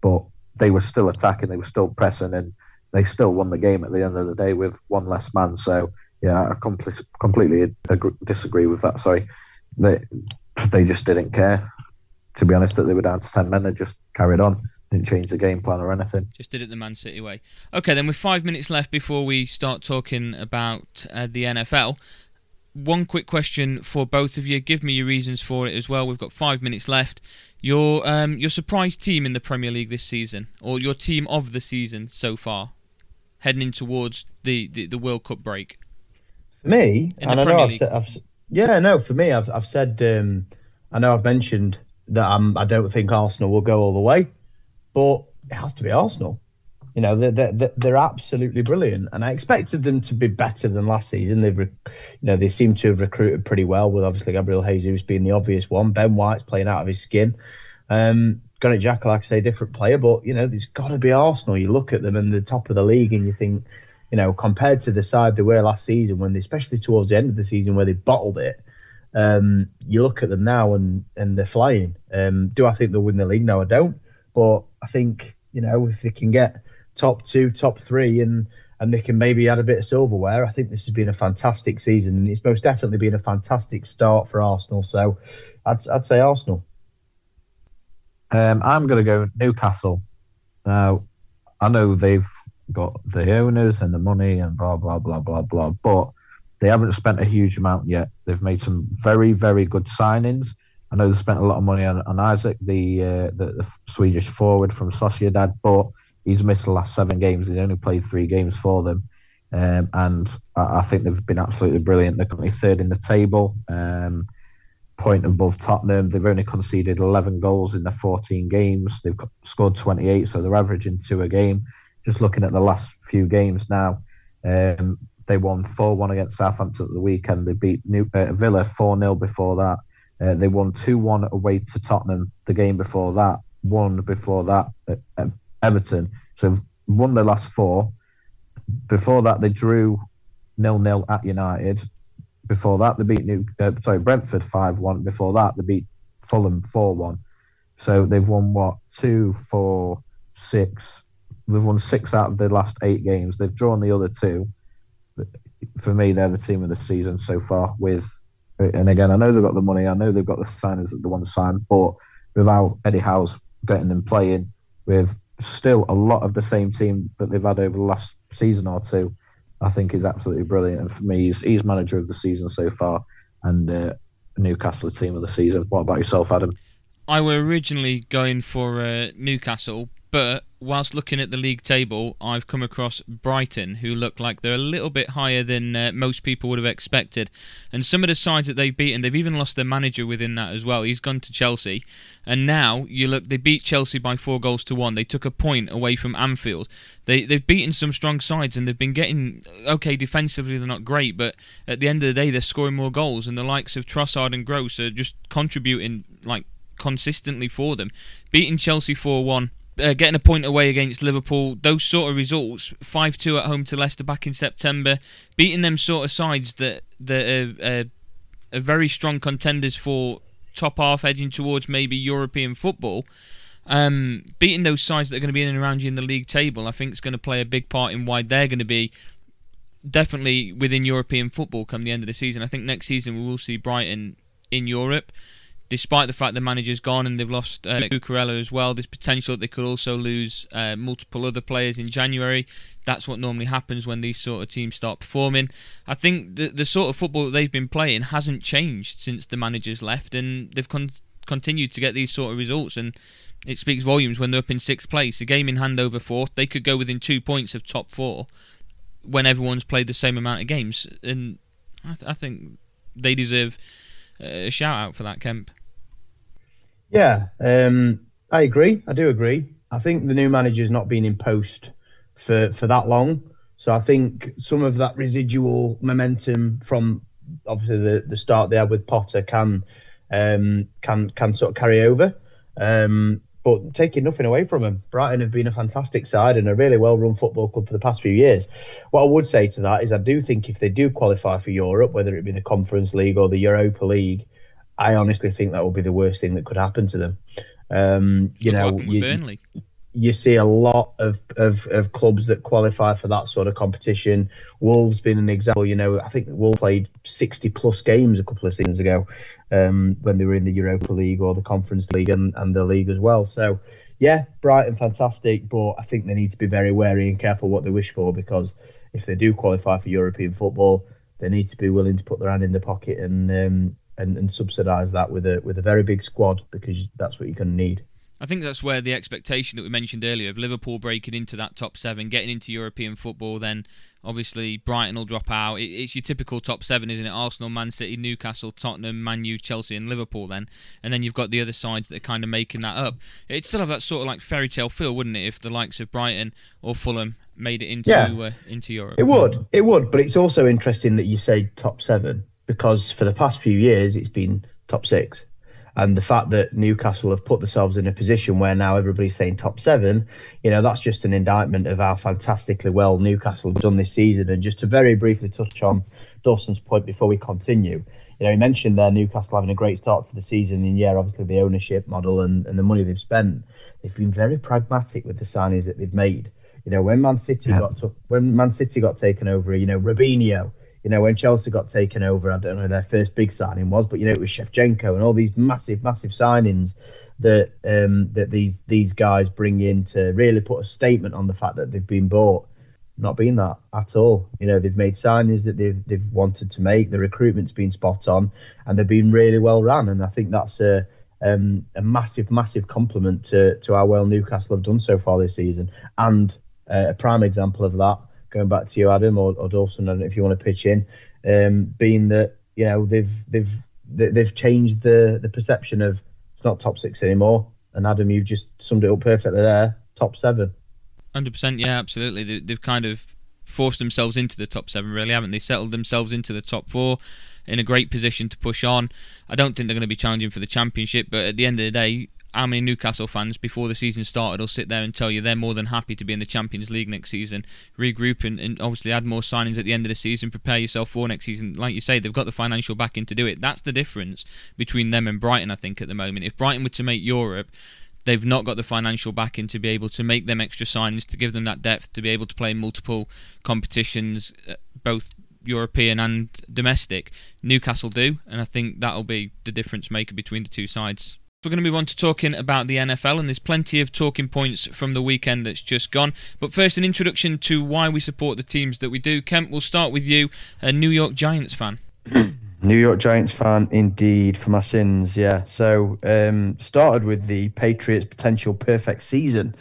But they were still attacking, they were still pressing, and they still won the game at the end of the day with one less man. So yeah, I completely completely disagree with that. Sorry, they they just didn't care. To be honest, that they were down to ten men, they just carried on, didn't change the game plan or anything. Just did it the Man City way. Okay, then with five minutes left before we start talking about uh, the NFL, one quick question for both of you. Give me your reasons for it as well. We've got five minutes left. Your um, your surprise team in the Premier League this season, or your team of the season so far, heading in towards the, the, the World Cup break. For me, in and I know I've, said, I've, yeah, no, for me, I've I've said um, I know I've mentioned that I'm I don't think Arsenal will go all the way, but it has to be Arsenal. You know, they're, they're, they're absolutely brilliant, and I expected them to be better than last season. They've, you know, they seem to have recruited pretty well, with obviously Gabriel Jesus being the obvious one. Ben White's playing out of his skin. Um, Granit Xhaka, like I say, different player, but you know, there's got to be Arsenal. You look at them and the top of the league, and you think you know, compared to the side they were last season, when they, especially towards the end of the season where they bottled it, um, you look at them now and and they're flying. Um, do I think they'll win the league? No, I don't. But I think you know if they can get top two, top three, and and they can maybe add a bit of silverware, I think this has been a fantastic season, and it's most definitely been a fantastic start for Arsenal. So, I'd I'd say Arsenal. Um, I'm going to go Newcastle. Now, I know they've got the owners and the money and blah blah blah blah blah, but they haven't spent a huge amount yet. They've made some very very good signings. I know they spent a lot of money on, on Isak, the, uh, the, the Swedish forward from Sociedad, but he's missed the last seven games. He's only played three games for them. Um, and I, I, think they've been absolutely brilliant. They're currently third in the table, um, point above Tottenham. They've only conceded 11 goals in their 14 games. They've scored 28, so they're averaging two a game. Just looking at the last few games now, um, they won 4 1 against Southampton at the weekend. They beat New, uh, Villa 4 0 before that. Uh, they won 2 1 away to Tottenham the game before that, one before that at, Everton. So won their last four. Before that, they drew nil nil at United. Before that, they beat New, uh, sorry Brentford 5 1. Before that, they beat Fulham 4 1. So they've won what? Two, four, six. They've won six out of the last eight games. They've drawn the other two. For me, they're the team of the season so far with and again, I know they've got the money. I know they've got the signers that they want to sign, but without Eddie Howe's getting them playing, with still a lot of the same team that they've had over the last season or two, I think is absolutely brilliant. And for me, he's, he's manager of the season so far, and uh, Newcastle team of the season. What about yourself, Adam? I were originally going for uh, Newcastle, but whilst looking at the league table, I've come across Brighton, who look like they're a little bit higher than uh, most people would have expected. And some of the sides that they've beaten, they've even lost their manager within that as well. He's gone to Chelsea. And now you look, they beat Chelsea by four goals to one. They took a point away from Anfield. They they've beaten some strong sides and they've been getting okay defensively. They're not great, but at the end of the day, they're scoring more goals. And the likes of Trossard and Gross are just contributing like consistently for them. Beating Chelsea four one uh, getting a point away against Liverpool, those sort of results, 5 2 at home to Leicester back in September, beating them sort of sides that, that are, are, are very strong contenders for top half, edging towards maybe European football. Um, beating those sides that are going to be in and around you in the league table, I think is going to play a big part in why they're going to be definitely within European football come the end of the season. I think next season we will see Brighton in Europe despite the fact the manager's gone and they've lost uh, Cucurella as well, there's potential that they could also lose uh, multiple other players in January. That's what normally happens when these sort of teams start performing. I think the the sort of football that they've been playing hasn't changed since the manager's left, and they've con- continued to get these sort of results. And it speaks volumes when they're up in sixth place, a game in hand over fourth. They could go within two points of top four when everyone's played the same amount of games, and I, th- I think they deserve a shout out for that, Kemp. Yeah, um, I agree. I do agree. I think the new manager's not been in post for, for that long. So I think some of that residual momentum from obviously the, the start had with Potter can um, can can sort of carry over. Um, but taking nothing away from them, Brighton have been a fantastic side and a really well run football club for the past few years. What I would say to that is I do think if they do qualify for Europe, whether it be the Conference League or the Europa League, I honestly think that would be the worst thing that could happen to them. Um, you know, you, you, see a lot of, of, of clubs that qualify for that sort of competition. Wolves being an example. You know, I think Wolves played 60 plus games a couple of seasons ago um, when they were in the Europa League or the Conference League and, and the league as well. So, yeah, Brighton fantastic, but I think they need to be very wary and careful what they wish for because if they do qualify for European football, they need to be willing to put their hand in the pocket and um, and, and subsidise that with a with a very big squad because that's what you're going to need. I think that's where the expectation that we mentioned earlier of Liverpool breaking into that top seven, getting into European football, then obviously Brighton will drop out. it's your typical top seven, isn't it? Arsenal, Man City, Newcastle, Tottenham, Man U, Chelsea, and Liverpool. Then, and then you've got the other sides that are kind of making that up. It'd still have that sort of like fairy tale feel, wouldn't it? If the likes of Brighton or Fulham made it into yeah, uh, into Europe. It would, it would. But it's also interesting that you say top seven because for the past few years it's been top six. And the fact that Newcastle have put themselves in a position where now everybody's saying top seven, you know, that's just an indictment of how fantastically well Newcastle have done this season. And just to very briefly touch on Dawson's point before we continue, you know, he mentioned there Newcastle having a great start to the season. And yeah, obviously the ownership model and, and the money they've spent, they've been very pragmatic with the signings that they've made You know, when Man City yeah. got to, when Man City got taken over, you know, Robinho. You know, when Chelsea got taken over, I don't know their first big signing was, but you know, it was Shevchenko and all these massive, massive signings that um, that these these guys bring in to really put a statement on the fact that they've been bought. Not been that at all. You know, they've made signings that they've they've wanted to make. The recruitment's been spot on, and they've been really well run. And I think that's a um, a massive, massive compliment to to how well Newcastle have done so far this season. And uh, a prime example of that, going back to you, Adam or, or Dawson, and if you want to pitch in, um, being that you know they've they've they've changed the the perception of it's not top six anymore. And Adam, you've just summed it up perfectly there. Top seven. Hundred percent, yeah, absolutely. They've kind of forced themselves into the top seven, really, haven't they? Settled themselves into the top four in a great position to push on. I don't think they're going to be challenging for the championship, but at the end of the day, how many Newcastle fans before the season started will sit there and tell you they're more than happy to be in the Champions League next season, regroup and, and, obviously add more signings at the end of the season, prepare yourself for next season. Like you say, they've got the financial backing to do it. That's the difference between them and Brighton, I think, at the moment. If Brighton were to make Europe, they've not got the financial backing to be able to make them extra signings, to give them that depth, to be able to play multiple competitions, uh, both European and domestic. Newcastle do, and I think that'll be the difference maker between the two sides. We're going to move on to talking about the NFL, and there's plenty of talking points from the weekend that's just gone. But first, an introduction to why we support the teams that we do. Kemp, we'll start with you, a New York Giants fan. New York Giants fan, indeed, for my sins. Yeah. So, um, started with the Patriots' potential perfect season.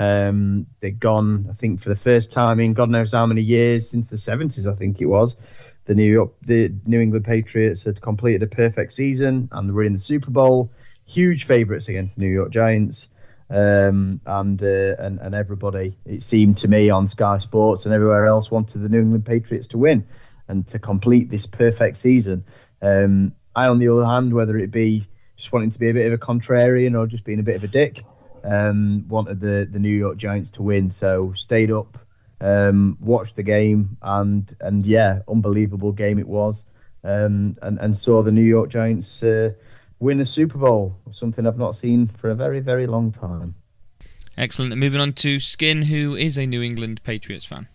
Um, they'd gone, I think, for the first time in God knows how many years since the 70s, I think it was. The New York, the New England Patriots had completed a perfect season and were in the Super Bowl. Huge favourites against the New York Giants. Um, and uh, and and everybody, it seemed to me on Sky Sports and everywhere else, wanted the New England Patriots to win and to complete this perfect season. Um, I, on the other hand, whether it be just wanting to be a bit of a contrarian or just being a bit of a dick, um, wanted the, the New York Giants to win. So stayed up, um, watched the game, and and yeah, unbelievable game it was. Um, and and saw the New York Giants uh, win a Super Bowl, something I've not seen for a very very long time. Excellent. moving on to Skin, who is a New England Patriots fan.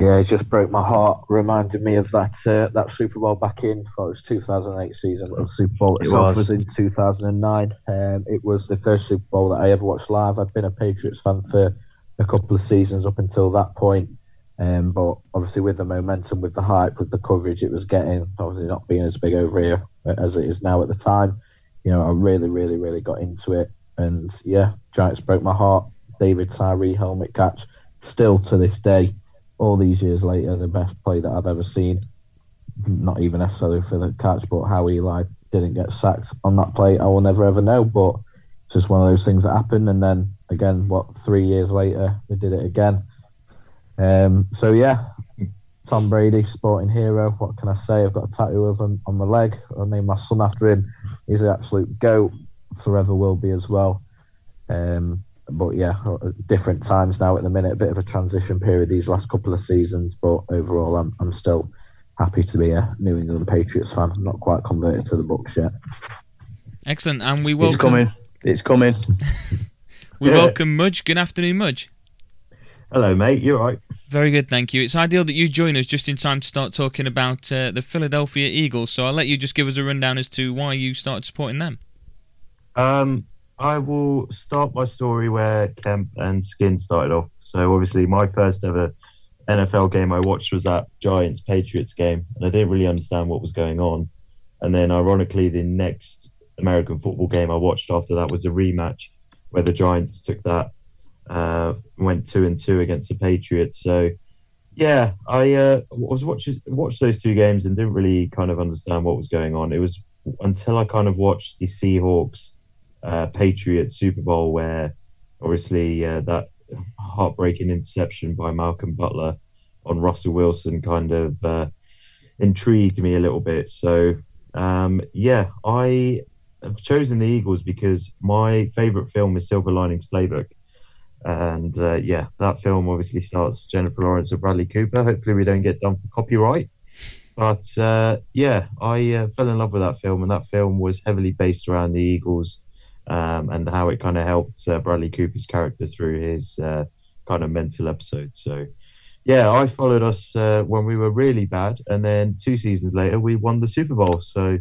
Yeah, it just broke my heart. Reminded me of that uh, that Super Bowl back in well, it was 2008 season. The Super Bowl itself it was. was. in 2009. Um, it was the first Super Bowl that I ever watched live. I'd been a Patriots fan for a couple of seasons up until that point. Um, but obviously, with the momentum, with the hype, with the coverage it was getting, obviously not being as big over here as it is now at the time, you know, I really, really, really got into it. And yeah, Giants broke my heart. David Tyree helmet catch, still to this day, all these years later, the best play that I've ever seen. Not even necessarily for the catch, but how Eli didn't get sacked on that play, I will never ever know. But it's just one of those things that happened. And then again, what three years later, they did it again. Um, so yeah, Tom Brady, sporting hero. What can I say? I've got a tattoo of him on my leg. I named my son after him. He's an absolute goat. Forever will be as well. Um, but yeah, different times now at the minute. A bit of a transition period these last couple of seasons, but overall, I'm I'm still happy to be a New England Patriots fan. I'm not quite converted to the Bucs yet. Excellent, and we welcome. It's coming. It's coming. we yeah. welcome Mudge. Good afternoon, Mudge. Hello, mate. You're right. Very good, thank you. It's ideal that you join us just in time to start talking about uh, the Philadelphia Eagles. So I'll let you just give us a rundown as to why you started supporting them. Um, I will start my story where Kemp and Skin started off. So obviously, my first ever NFL game I watched was that Giants Patriots game, and I didn't really understand what was going on. And then, ironically, the next American football game I watched after that was a rematch where the Giants took that, uh, went two and two against the Patriots. So, yeah, I uh, was watching watched those two games and didn't really kind of understand what was going on. It was until I kind of watched the Seahawks uh, Patriot Super Bowl where obviously uh, that heartbreaking interception by Malcolm Butler on Russell Wilson kind of uh, intrigued me a little bit. So um, yeah, I have chosen the Eagles because my favorite film is Silver Linings Playbook. And uh, yeah, that film obviously starts Jennifer Lawrence and Bradley Cooper. Hopefully, we don't get done for copyright. But uh, yeah, I uh, fell in love with that film, and that film was heavily based around the Eagles um, and how it kind of helped uh, Bradley Cooper's character through his uh, kind of mental episode. So, yeah, I followed us uh, when we were really bad, and then two seasons later we won the Super Bowl. So,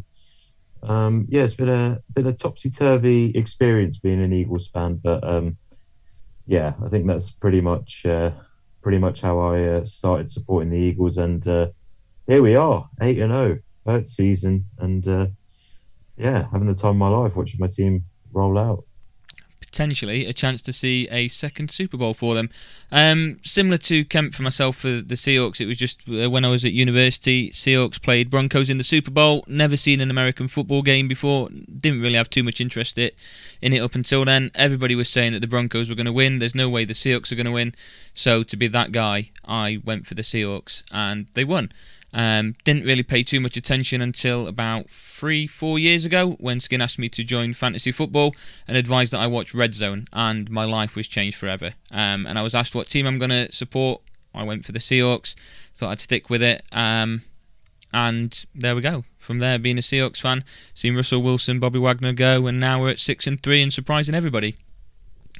um, yeah, it's been a been a topsy turvy experience being an Eagles fan, but um, yeah, I think that's pretty much uh, pretty much how I uh, started supporting the Eagles, and uh, here we are, eight and zero, oh, third season, and uh, yeah, having the time of my life watching my team roll out potentially a chance to see a second Super Bowl for them. Um, similar to Kemp for myself for the Seahawks, it was just uh, when I was at university, Seahawks played Broncos in the Super Bowl. Never seen an American football game before. Didn't really have too much interest in it up until then. Everybody was saying that the Broncos were going to win. There's no way the Seahawks are going to win. So to be that guy, I went for the Seahawks and they won. Um, didn't really pay too much attention until about three, four years ago when Skin asked me to join fantasy football and advised that I watch Red Zone, and my life was changed forever. Um, and I was asked what team I'm going to support. I went for the Seahawks, thought I'd stick with it. Um, and there we go. From there, being a Seahawks fan, seeing Russell Wilson, Bobby Wagner go, and now we're at six and three and surprising everybody,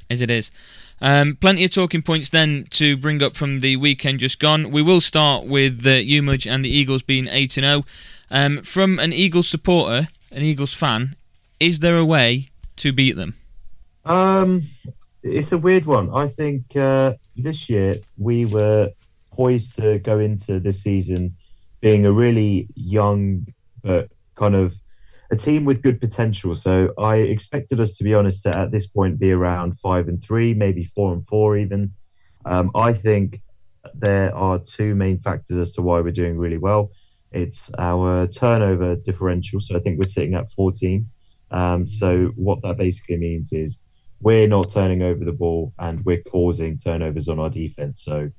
as it is. Um, plenty of talking points then to bring up from the weekend just gone. We will start with the UMUG and the Eagles being 8 0. Um, from an Eagles supporter, an Eagles fan, is there a way to beat them? Um, it's a weird one. I think uh, this year we were poised to go into this season being a really young but kind of a team with good potential. So I expected us to be honest to, at this point be around five and three, maybe four and four even. Um, I think there are two main factors as to why we're doing really well. It's our turnover differential. So I think we're sitting at 14. Um, so what that basically means is we're not turning over the ball and we're causing turnovers on our defense. So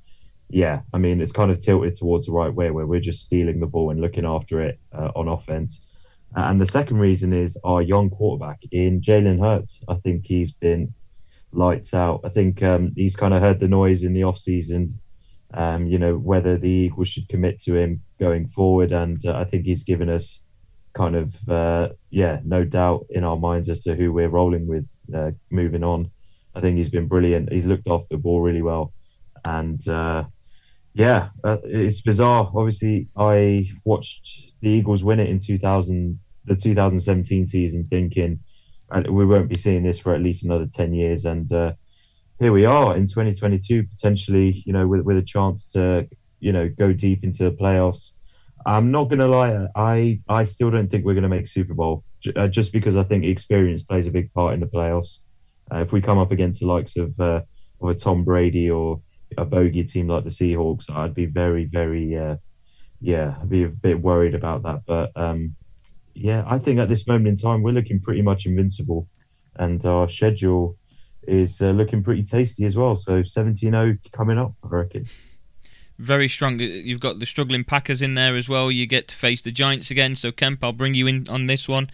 yeah, I mean it's kind of tilted towards the right way where we're just stealing the ball and looking after it uh, on offense. And the second reason is our young quarterback in Jalen Hurts. I think he's been lights out. I think um, he's kind of heard the noise in the off seasons, Um, you know whether the Eagles should commit to him going forward, and uh, I think he's given us kind of uh, yeah, no doubt in our minds as to who we're rolling with uh, moving on. I think he's been brilliant. He's looked after the ball really well, and uh, yeah, uh, it's bizarre. Obviously, I watched the Eagles win it in 2000, the 2017 season, thinking and we won't be seeing this for at least another 10 years. And uh, here we are in 2022, potentially, you know, with, with a chance to, you know, go deep into the playoffs. I'm not going to lie, I, I still don't think we're going to make Super Bowl uh, just because I think experience plays a big part in the playoffs. Uh, if we come up against the likes of, uh, of a Tom Brady or a bogey team like the Seahawks, I'd be very, very, uh, yeah, I'd be a bit worried about that. But um, yeah, I think at this moment in time, we're looking pretty much invincible, and our schedule is uh, looking pretty tasty as well. So 17-0 coming up, I reckon. Very strong. You've got the struggling Packers in there as well. You get to face the Giants again. So Kemp, I'll bring you in on this one.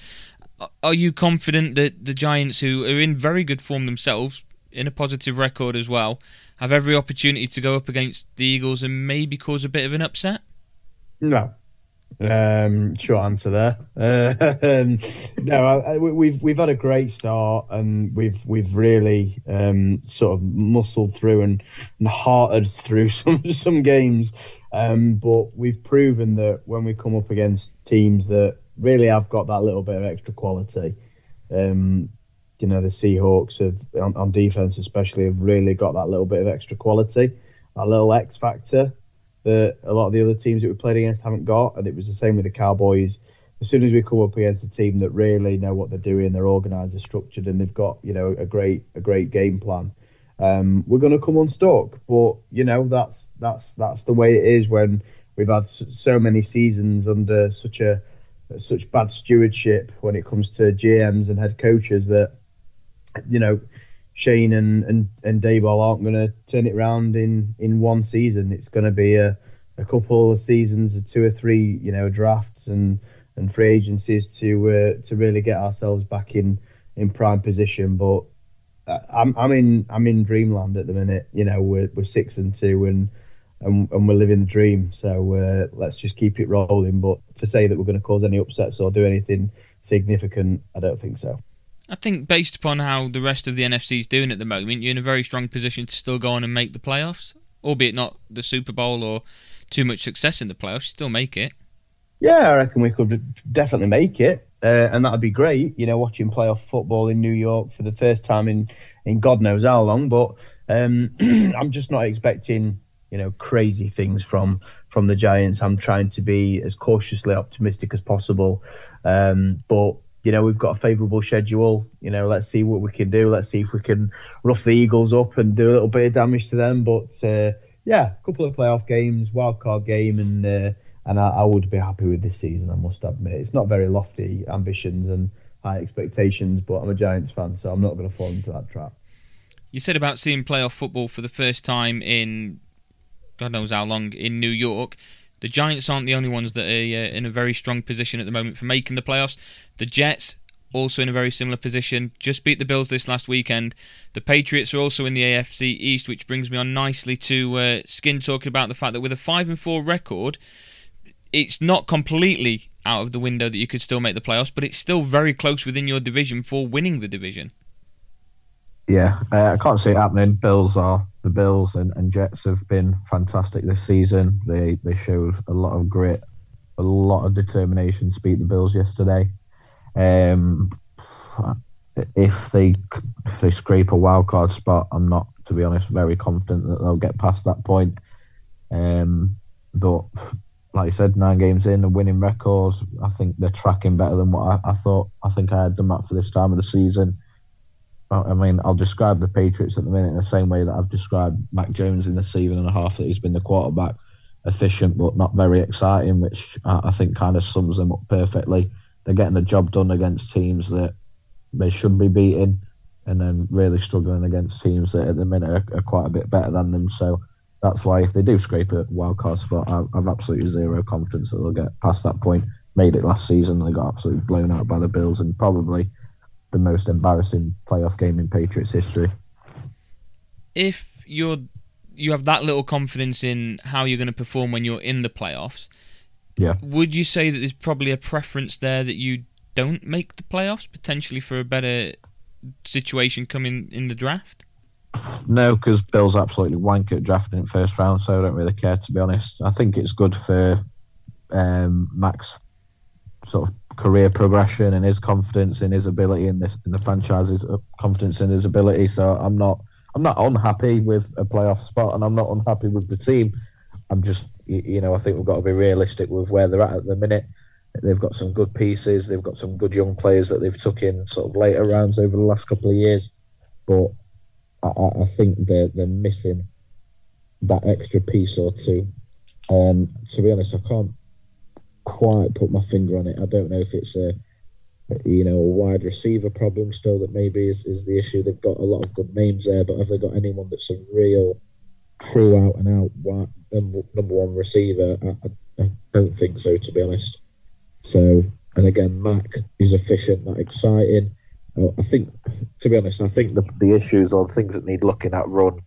Are you confident that the Giants, who are in very good form themselves, in a positive record as well, have every opportunity to go up against the Eagles and maybe cause a bit of an upset? No. Um, short answer there. Uh, no, I, we've we've had a great start, and we've we've really um, sort of muscled through and, and hearted through some some games. Um, but we've proven that when we come up against teams that really have got that little bit of extra quality, um, you know the Seahawks have on, on, defense especially have really got that little bit of extra quality, that little X factor that a lot of the other teams that we played against haven't got, and it was the same with the Cowboys. As soon as we come up against a team that really know what they're doing, they're organised, they're structured, and they've got you know a great a great game plan, um, we're going to come unstuck. But you know that's that's that's the way it is when we've had so many seasons under such a such bad stewardship when it comes to GMs and head coaches that you know, Schoen and and and Daboll aren't going to turn it around in in one season. It's going to be a a couple of seasons, or two or three, you know, drafts and and free agencies to uh, to really get ourselves back in in prime position. But I'm I'm in I'm in dreamland at the minute. You know, we're we're six and two and. And, and we're living the dream, so uh, let's just keep it rolling. But to say that we're going to cause any upsets or do anything significant, I don't think so. I think based upon how the rest of the NFC is doing at the moment, you're in a very strong position to still go on and make the playoffs, albeit not the Super Bowl or too much success in the playoffs. Still make it. Yeah, I reckon we could definitely make it, uh, and that'd be great. You know, watching playoff football in New York for the first time in in God knows how long. But um, I'm just not expecting you know crazy things from from the Giants. I'm trying to be as cautiously optimistic as possible, um, but you know, we've got a favourable schedule. You know, let's see what we can do. Let's see if we can rough the Eagles up and do a little bit of damage to them. But uh, yeah, a couple of playoff games, wild card game, and uh, and I, I, would be happy with this season. I must admit, it's not very lofty ambitions and high expectations, but I'm a Giants fan, so I'm not going to fall into that trap. You said about seeing playoff football for the first time in God knows how long in New York. The Giants aren't the only ones that are uh, in a very strong position at the moment for making the playoffs. The Jets also in a very similar position. Just beat the Bills this last weekend. The Patriots are also in the AFC East, which brings me on nicely to uh, Skin talking about the fact that with a five and four record, it's not completely out of the window that you could still make the playoffs, but it's still very close within your division for winning the division. Yeah, uh, I can't see it happening. Bills are the Bills and, and Jets have been fantastic this season. They they showed a lot of grit, a lot of determination to beat the Bills yesterday. Um, if they if they scrape a wild card spot, I'm not, to be honest, very confident that they'll get past that point. Um, but like I said, nine games in, a winning record. I think they're tracking better than what I, I thought. I think I had them up for this time of the season. I mean, I'll describe the Patriots at the minute in the same way that I've described Mac Jones in the season and a half that he's been the quarterback. Efficient but not very exciting, which I think kind of sums them up perfectly. They're getting the job done against teams that they should be beating, and then really struggling against teams that at the minute are, are quite a bit better than them. So that's why if they do scrape a wild card spot, I, I've absolutely zero confidence that they'll get past that point. Made it last season, they got absolutely blown out by the Bills, and probably the most embarrassing playoff game in Patriots history. If you're you have that little confidence in how you're going to perform when you're in the playoffs, yeah, would you say that there's probably a preference there that you don't make the playoffs potentially for a better situation coming in the draft? No, because Bill's absolutely wank at drafting in first round, so I don't really care to be honest. I think it's good for um, Mac's sort of career progression and his confidence in his ability in this in the franchise's uh, confidence in his ability. So I'm not I'm not unhappy with a playoff spot, and I'm not unhappy with the team. I'm just you know I think we've got to be realistic with where they're at at the minute. They've got some good pieces. They've got some good young players that they've took in sort of later rounds over the last couple of years, but I, I think they're they're missing that extra piece or two. And to be honest, I can't quite put my finger on it. I don't know if it's a you know a wide receiver problem still that maybe is, is the issue. They've got a lot of good names there, but have they got anyone that's a real true out and out number, number one receiver? I, I, don't think so, to be honest. So, and again, Mac is efficient, not exciting. Uh, I think, to be honest, I think the the issues or the things that need looking at run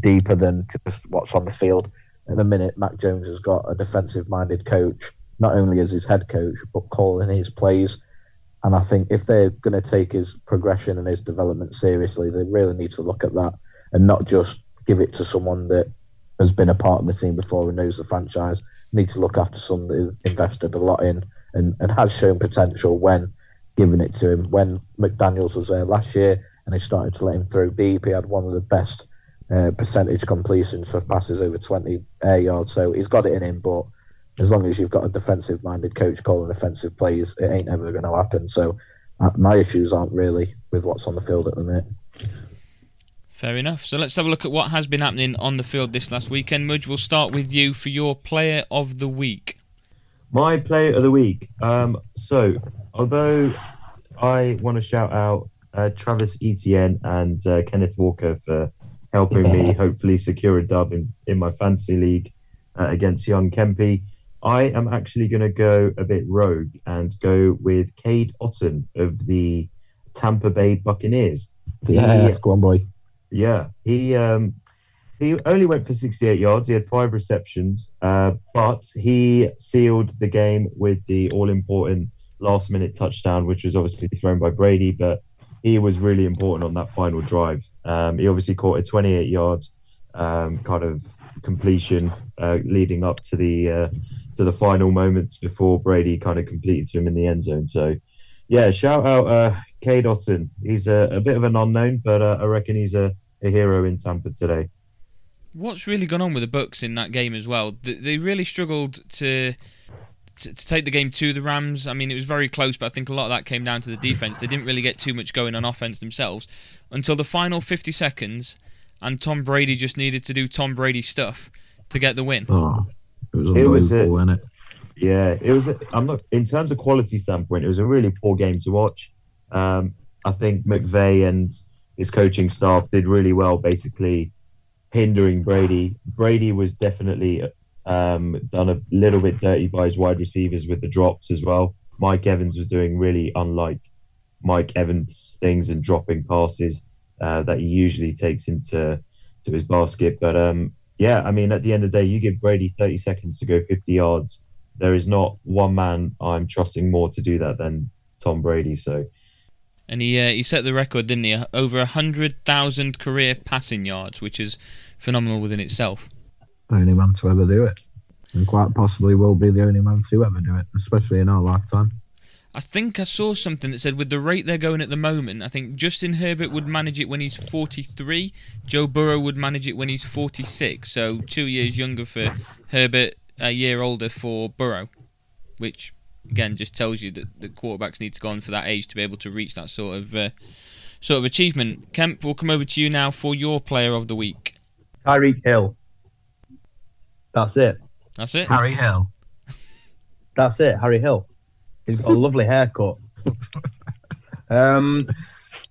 deeper than just what's on the field in a minute, Mac Jones has got a defensive minded coach, not only as his head coach, but calling his plays. And I think if they're going to take his progression and his development seriously, they really need to look at that and not just give it to someone that has been a part of the team before and knows the franchise. Need to look after someone that invested a lot in and, and has shown potential when giving it to him. When McDaniels was there last year and he started to let him throw deep, he had one of the best uh, percentage completions for passes over 20 air yards. So he's got it in him, but as long as you've got a defensive minded coach calling offensive plays, it ain't ever going to happen. So uh, my issues aren't really with what's on the field at the minute. Fair enough. So let's have a look at what has been happening on the field this last weekend. Mudge, we'll start with you for your player of the week. My player of the week. Um, so, although I want to shout out uh, Travis Etienne and uh, Kenneth Walker for helping me hopefully secure a dub in, in my fantasy league uh, against Young Kempy. I am actually going to go a bit rogue and go with Cade Otton of the Tampa Bay Buccaneers. Yeah, he, go on, boy. Yeah, he um, he only went for 68 yards. He had five receptions, uh, but he sealed the game with the all-important last minute touchdown, which was obviously thrown by Brady, but he was really important on that final drive. Um, he obviously caught a 28 yard um, kind of completion uh, leading up to the uh, to the final moments before Brady kind of completed to him in the end zone. So, yeah, shout out uh, Cade Otton. He's a, a, bit of an unknown, but uh, I reckon he's a, a hero in Tampa today. What's really gone on with the Bucks in that game as well? They really struggled to to, to, take the game to the Rams. I mean, it was very close, but I think a lot of that came down to the defense. They didn't really get too much going on offense themselves until the final 50 seconds, and Tom Brady just needed to do Tom Brady stuff to get the win. Oh, it was it was a, wasn't it? Yeah, it was. A, I'm not in terms of quality standpoint. It was a really poor game to watch. Um, I think McVay and his coaching staff did really well, basically hindering Brady. Brady was definitely um, done a little bit dirty by his wide receivers with the drops as well. Mike Evans was doing really unlike Mike Evans things and dropping passes uh, that he usually takes into to his basket. But um, yeah, I mean, at the end of the day, you give Brady 30 seconds to go 50 yards. There is not one man I'm trusting more to do that than Tom Brady. So. And he uh, he set the record, didn't he? Over hundred thousand career passing yards, which is phenomenal within itself only man to ever do it, and quite possibly will be the only man to ever do it, especially in our lifetime. I think I saw something that said with the rate they're going at the moment, I think Justin Herbert would manage it when he's 43. Joe Burrow would manage it when he's 46. So two years younger for Herbert, a year older for Burrow, which again just tells you that the quarterbacks need to go on for that age to be able to reach that sort of uh, sort of achievement. Kemp, we'll come over to you now for your player of the week. Tyreek Hill. That's it. That's it. Harry Hill. That's it. Harry Hill. He's got a lovely haircut. Um,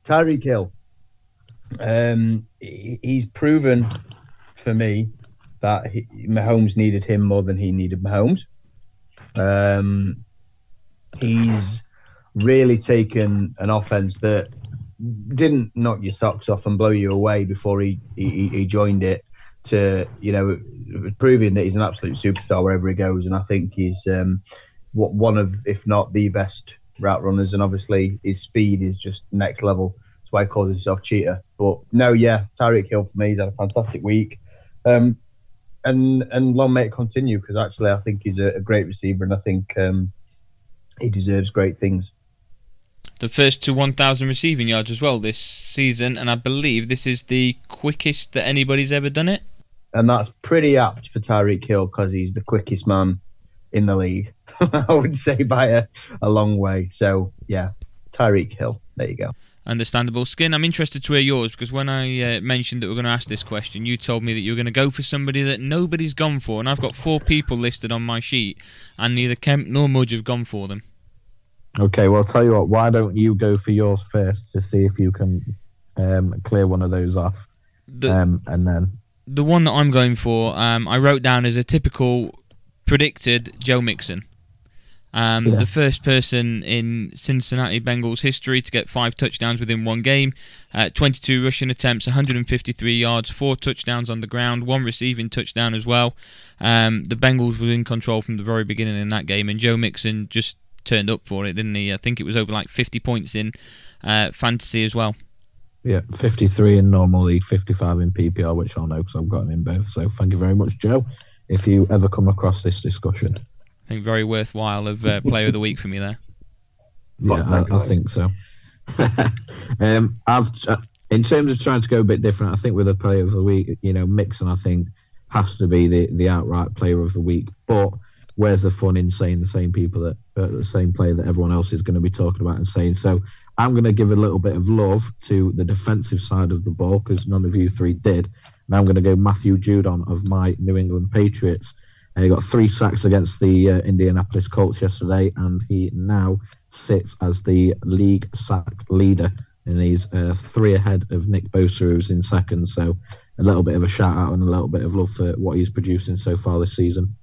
Tyreek Hill. Um, he, he's proven for me that he, Mahomes needed him more than he needed Mahomes. Um, he's really taken an offense that didn't knock your socks off and blow you away before he, he, he joined it to you know proving that he's an absolute superstar wherever he goes, and I think he's um, one of, if not the best route runners, and obviously his speed is just next level. That's why he calls himself Cheetah. But no, yeah, Tyreek Hill for me, he's had a fantastic week, um, and and long may it continue because actually I think he's a, a, great receiver, and I think um, he deserves great things. The first to 1,000 receiving yards as well this season, and I believe this is the quickest that anybody's ever done it and that's pretty apt for Tyreek Hill because he's the quickest man in the league. I would say by a, a long way. So yeah, Tyreek Hill. There you go. Understandable. Skin, I'm interested to hear yours because when I uh, mentioned that we're going to ask this question, you told me that you were going to go for somebody that nobody's gone for, and I've got four people listed on my sheet, and neither Kemp nor Mudge have gone for them. Okay, well, I'll tell you what. Why don't you go for yours first to see if you can um, clear one of those off, the, um, and then the one that I'm going for, um, I wrote down as a typical predicted Joe Mixon. Um, yeah. The first person in Cincinnati Bengals history to get five touchdowns within one game, uh, 22 rushing attempts, 153 yards, four touchdowns on the ground, one receiving touchdown as well. Um, the Bengals were in control from the very beginning in that game, and Joe Mixon just turned up for it, didn't he? I think it was over like 50 points in uh, fantasy as well. Yeah, 53 in normal league, 55 in PPR, which I'll know because I've got him in both. So thank you very much, Joe. If you ever come across this discussion, I think very worthwhile of uh, player of the week for me there. Yeah, I, I, think so. um, I've uh, in terms of trying to go a bit different. I think with a player of the week, you know, Mixon, I think has to be the the outright player of the week. But where's the fun in saying the same people that uh, the same player that everyone else is going to be talking about and saying? So I'm going to give a little bit of love to the defensive side of the ball because none of you three did. And I'm going to go Matthew Judon of my New England Patriots. Uh, he got three sacks against the uh, Indianapolis Colts yesterday, and he now sits as the league sack leader. And he's uh, three ahead of Nick Bosa, who's in second. So a little bit of a shout out and a little bit of love for what he's producing so far this season.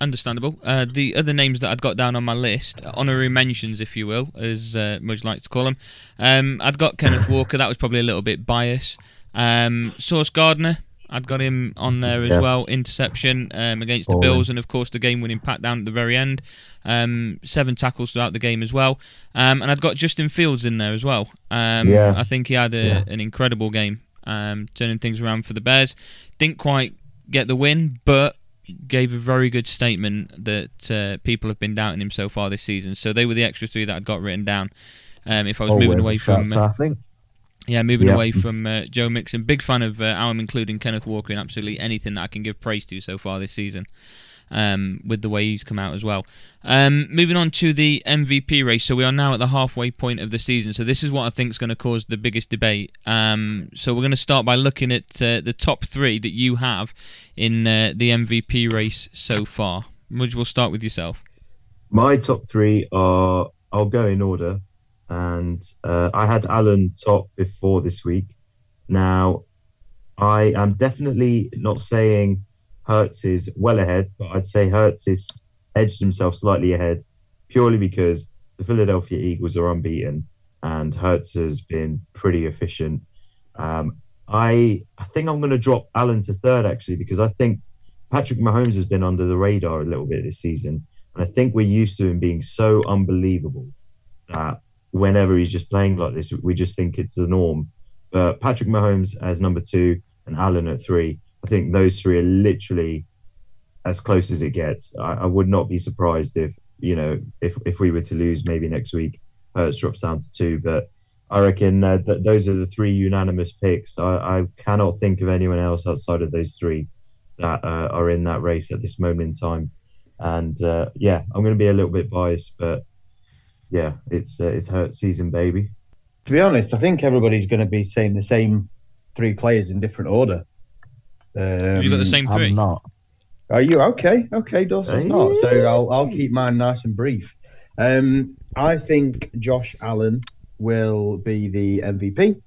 Understandable. Uh, the other names that I'd got down on my list, honorary mentions, if you will, as uh, Mudge likes to call them. Um, I'd got Kenneth Walker. That was probably a little bit biased. Um, Sauce Gardner, I'd got him on there as yeah. well. Interception um, against the Bills, and of course the game-winning pat down at the very end. Um, seven tackles throughout the game as well, um, and I'd got Justin Fields in there as well. Um, yeah. I think he had a, yeah. an incredible game, um, turning things around for the Bears. Didn't quite get the win, but gave a very good statement that uh, people have been doubting him so far this season. So they were the extra three that I'd got written down. Um, if I was moving away from, uh, I think. Yeah, moving yeah. away from uh, Joe Mixon. Big fan of uh, Allen, including Kenneth Walker, in absolutely anything that I can give praise to so far this season um, with the way he's come out as well. Um, moving on to the MVP race. So we are now at the halfway point of the season. So this is what I think is going to cause the biggest debate. Um, so we're going to start by looking at uh, the top three that you have in uh, the MVP race so far. Mudge, we'll start with yourself. My top three are, I'll go in order. And uh, I had Allen top before this week. Now, I am definitely not saying Hurts is well ahead, but I'd say Hurts is edged himself slightly ahead purely because the Philadelphia Eagles are unbeaten and Hurts has been pretty efficient. Um, I I think I'm going to drop Allen to third actually because I think Patrick Mahomes has been under the radar a little bit this season, and I think we're used to him being so unbelievable that whenever he's just playing like this, we just think it's the norm. But Patrick Mahomes as number two and Allen at three, I think those three are literally as close as it gets. I, I, would not be surprised if you know if if we were to lose maybe next week, Hurts drops down to two. But I reckon uh, that those are the three unanimous picks. I, I, cannot think of anyone else outside of those three that uh, are in that race at this moment in time. And uh, yeah, I'm going to be a little bit biased, but yeah, it's uh, it's Hurt season, baby. To be honest, I think everybody's going to be saying the same three players in different order. Um, you got the same three? I'm not. Are you okay? Okay, Dawson's not. So I'll I'll keep mine nice and brief. Um, I think Josh Allen will be the MVP.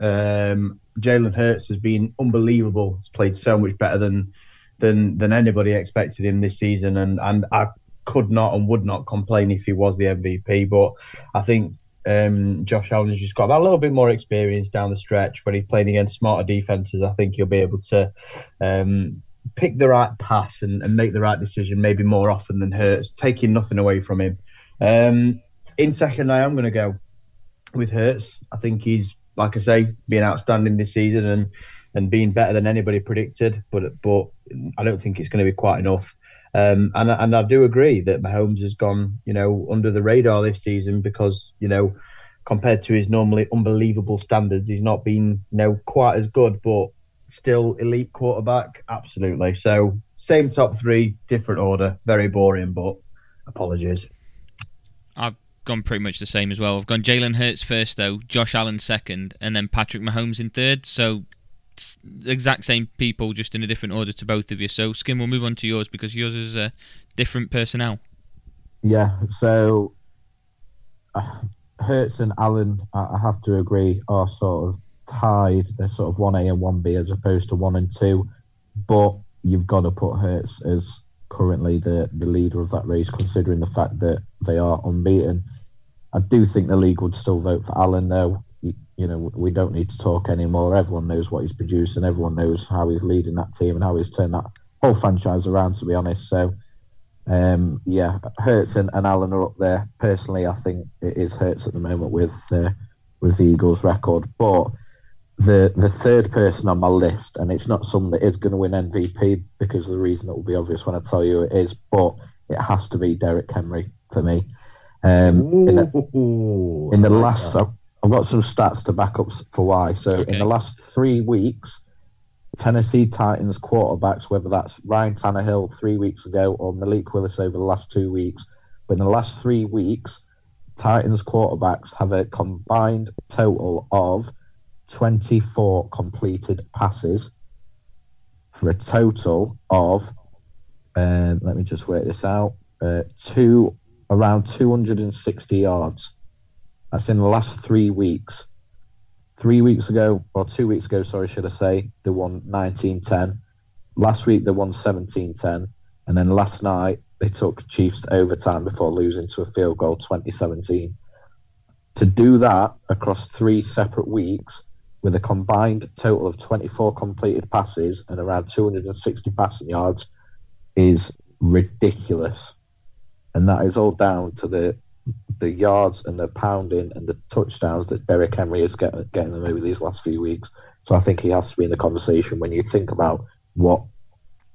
Um, Jalen Hurts has been unbelievable. He's played so much better than than than anybody expected him this season, and and I could not and would not complain if he was the MVP. But I think um, Josh Allen has just got that little bit more experience down the stretch when he's playing against smarter defenses. I think he'll be able to um, pick the right pass and, and, make the right decision maybe more often than Hurts, taking nothing away from him. Um, in second, I am going to go with Hurts. I think he's, like I say, being outstanding this season and and being better than anybody predicted. But but I don't think it's going to be quite enough. Um, and and I do agree that Mahomes has gone, you know, under the radar this season because you know, compared to his normally unbelievable standards, he's not been, you know, quite as good, but still elite quarterback, absolutely. So same top three, different order. Very boring, but apologies. I've gone pretty much the same as well. I've gone Jalen Hurts first, though, Josh Allen second, and then Patrick Mahomes in third. So exact same people, just in a different order to both of you. So, Skin, we'll move on to yours because yours is a different personnel. Yeah, so uh, Hurts and Allen, I have to agree, are sort of tied. They're sort of 1A and 1B as opposed to 1 and 2. But you've got to put Hurts as currently the, the leader of that race, considering the fact that they are unbeaten. I do think the league would still vote for Allen, though you know, we don't need to talk anymore. Everyone knows what he's produced, and everyone knows how he's leading that team and how he's turned that whole franchise around. To be honest, so um, yeah, Hurts and, and Allen are up there. Personally, I think it is Hurts at the moment with uh, with the Eagles' record, but the the third person on my list, and it's not someone that is going to win MVP because the reason it will be obvious when I tell you it is, but it has to be Derrick Henry for me. Um, in the, in the last, I've got some stats to back up for why. So okay. in the last three weeks, Tennessee Titans quarterbacks, whether that's Ryan Tannehill three weeks ago or Malik Willis over the last two weeks, but in the last three weeks, Titans quarterbacks have a combined total of 24 completed passes for a total of, uh, let me just work this out, uh, two around 260 yards. That's in the last three weeks. Three weeks ago, or two weeks ago, sorry, should I say, they won 19-10. Last week they won 17-10, and then last night they took Chiefs overtime before losing to a field goal 2017. To do that across three separate weeks with a combined total of 24 completed passes and around 260 passing yards is ridiculous. And that is all down to the the yards and the pounding and the touchdowns that Derrick Henry is getting, getting them over these last few weeks. So I think he has to be in the conversation when you think about what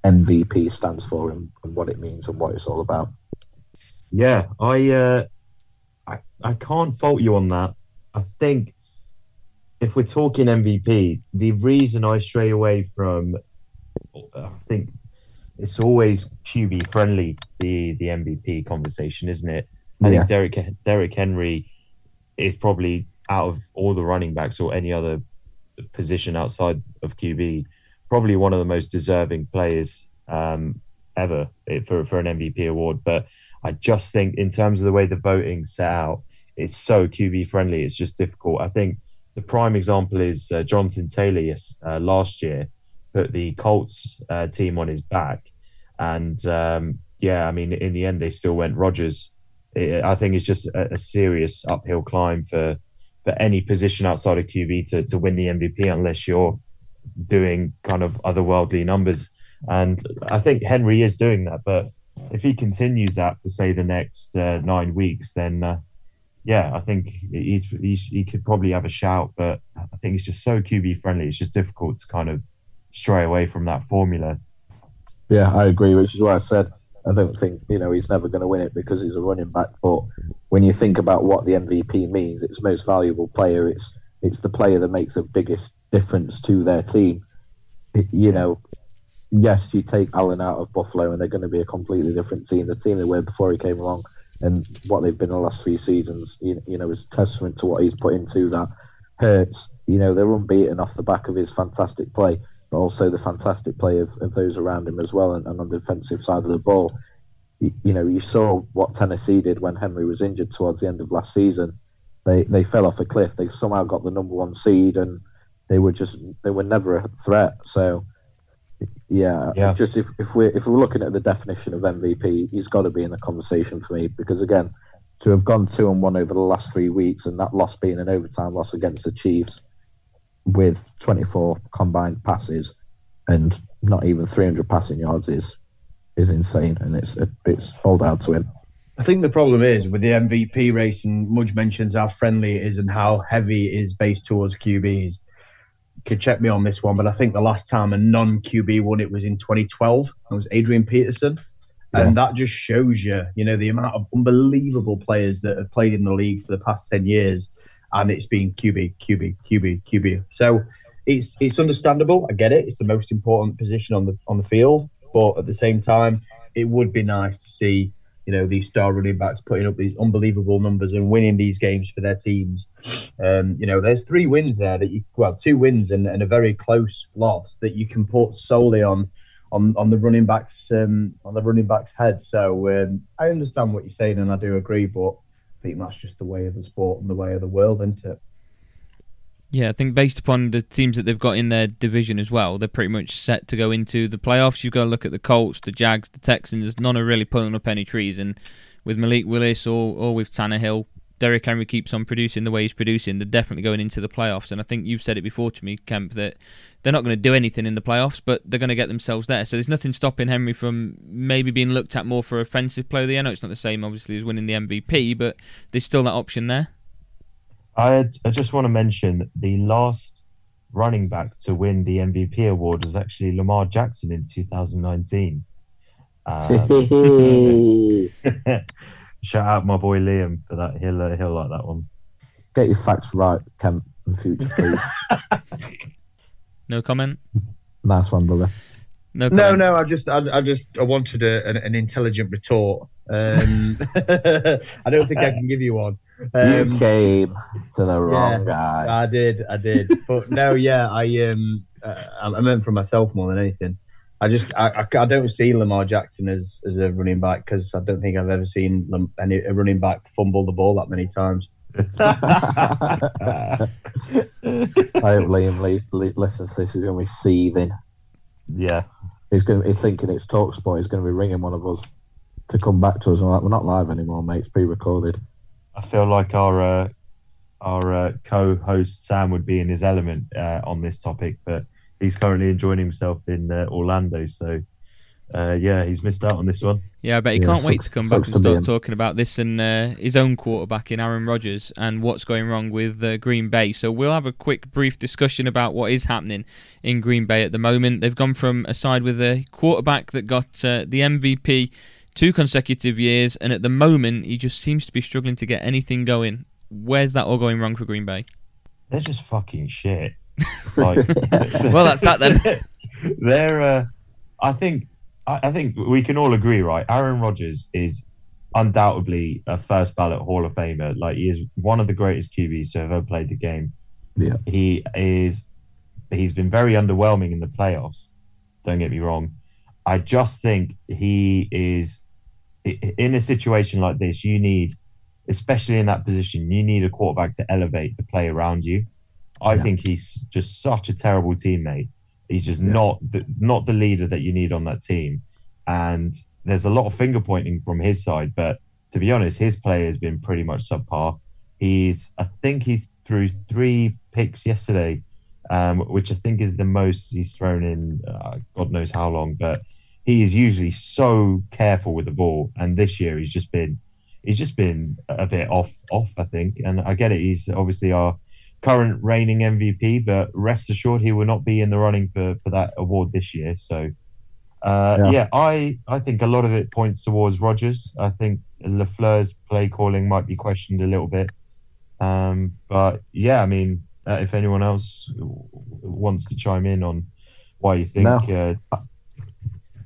MVP stands for and, and what it means and what it's all about. Yeah, I, uh, I I can't fault you on that. I think if we're talking MVP, the reason I stray away from, I think it's always QB friendly the the MVP conversation, isn't it? I yeah. think Derek Derrick Henry is probably out of all the running backs or any other position outside of QB, probably one of the most deserving players um, ever for for an MVP award. But I just think in terms of the way the voting set out, it's so QB friendly. It's just difficult. I think the prime example is uh, Jonathan Taylor. Yes, uh, last year put the Colts uh, team on his back, and um, yeah, I mean in the end they still went Rodgers. I think it's just a, a serious uphill climb for for any position outside of QB to, to win the MVP unless you're doing kind of otherworldly numbers. And I think Henry is doing that. But if he continues that for, say, the next uh, nine weeks, then uh, yeah, I think he's, he's, he could probably have a shout. But I think he's just so QB friendly. It's just difficult to kind of stray away from that formula. Yeah, I agree, which is why I said I don't think you know he's never going to win it because he's a running back. But when you think about what the MVP means, it's most valuable player. It's it's the player that makes the biggest difference to their team. You know, yes, you take Allen out of Buffalo, and they're going to be a completely different team. The team they were before he came along, and what they've been the last three seasons, you, you know, is testament to what he's put into that. Hurts, you know, they're unbeaten off the back of his fantastic play but also the fantastic play of, of those around him as well, and, and on the defensive side of the ball. You, you, know, you saw what Tennessee did when Henry was injured towards the end of last season. They they fell off a cliff. They somehow got the number one seed, and they were just they were never a threat. So, yeah, yeah. just if, if we're if we're looking at the definition of MVP, he's got to be in the conversation for me because again, to have gone two and one over the last three weeks, and that loss being an overtime loss against the Chiefs with 24 combined passes and not even 300 passing yards is is insane, and it's it's all down to him. I think the problem is with the MVP race, and Mudge mentions how friendly it is and how heavy it is based towards QBs. You could check me on this one, but I think the last time a non QB won it was in 2012. It was Adrian Peterson. Yeah. And that just shows you, you know, the amount of unbelievable players that have played in the league for the past 10 years and it's been QB, QB, QB, QB. So it's it's understandable. I get it. It's the most important position on the on the field, but at the same time, it would be nice to see you know these star running backs putting up these unbelievable numbers and winning these games for their teams. Um, you know, there's three wins there that you well, two wins and, and a very close loss that you can put solely on on on the running backs um, on the running backs head. So um, I understand what you're saying and I do agree, but think that's just the way of the sport and the way of the world, isn't it? Yeah, I think based upon the teams that they've got in their division as well, they're pretty much set to go into the playoffs. You've got to look at the Colts, the Jags, the Texans. None are really pulling up any trees, and with Malik Willis or or with Tannehill, Derrick Henry keeps on producing the way he's producing, they're definitely going into the playoffs. And I think you've said it before to me, Kemp, that they're not going to do anything in the playoffs, but they're going to get themselves there. So there's nothing stopping Henry from maybe being looked at more for offensive player of the year. I know it's not the same, obviously, as winning the MVP, but there's still that option there. I, I just want to mention the last running back to win the MVP award was actually Lamar Jackson in 2019. Um, Shout out my boy Liam for that. He'll uh, he'll like that one. Get your facts right, Kemp, in future, please. no comment. Nice one, brother. No, no, no, I just, I, I just, I wanted a, an, an intelligent retort. Um, I don't think I can give you one. Um, you came to the wrong yeah, guy. I did, I did, but no, yeah, I um, uh, I meant for myself more than anything. I just I, I, I, don't see Lamar Jackson as, as a running back because I don't think I've ever seen any a running back fumble the ball that many times. I hope Liam listens to this. He's going to be seething. Yeah, he's going to be thinking it's Talksport. He's going to be ringing one of us to come back to us. And like, we're not live anymore, mate. It's pre-recorded. I feel like our uh, our uh, co-host Sam would be in his element uh, on this topic, but he's currently enjoying himself in uh, Orlando. So, uh, yeah, he's missed out on this one. Yeah, I bet he yeah, can't wait to come back and start talking about this and uh, his own quarterback in Aaron Rodgers and what's going wrong with uh, Green Bay. So we'll have a quick, brief discussion about what is happening in Green Bay at the moment. They've gone from a side with a quarterback that got the MVP two consecutive years, and at the moment he just seems to be struggling to get anything going. Where's that all going wrong for Green Bay? They're just fucking shit. Like, well, that's that then. They're, uh, I think, I, I think we can all agree, right? Aaron Rodgers is undoubtedly a first ballot Hall of Famer. Like he is one of the greatest QBs to ever played the game. Yeah, he is. He's been very underwhelming in the playoffs. Don't get me wrong. I just think he is in a situation like this. You need especially in that position, you need a quarterback to elevate the play around you. I yeah. think he's just such a terrible teammate. He's just yeah. not the, not the leader that you need on that team. And there's a lot of finger pointing from his side, but to be honest, his play has been pretty much subpar. He's, I think he's threw three picks yesterday, um, which I think is the most he's thrown in uh, God knows how long. But he is usually so careful with the ball, and this year he's just been he's just been a bit off off I think and I get it he's obviously our current reigning MVP but rest assured he will not be in the running for for that award this year so uh, yeah. yeah. I I think a lot of it points towards Rodgers. I think LaFleur's play calling might be questioned a little bit um, but yeah I mean uh, if anyone else wants to chime in on why you think no. uh,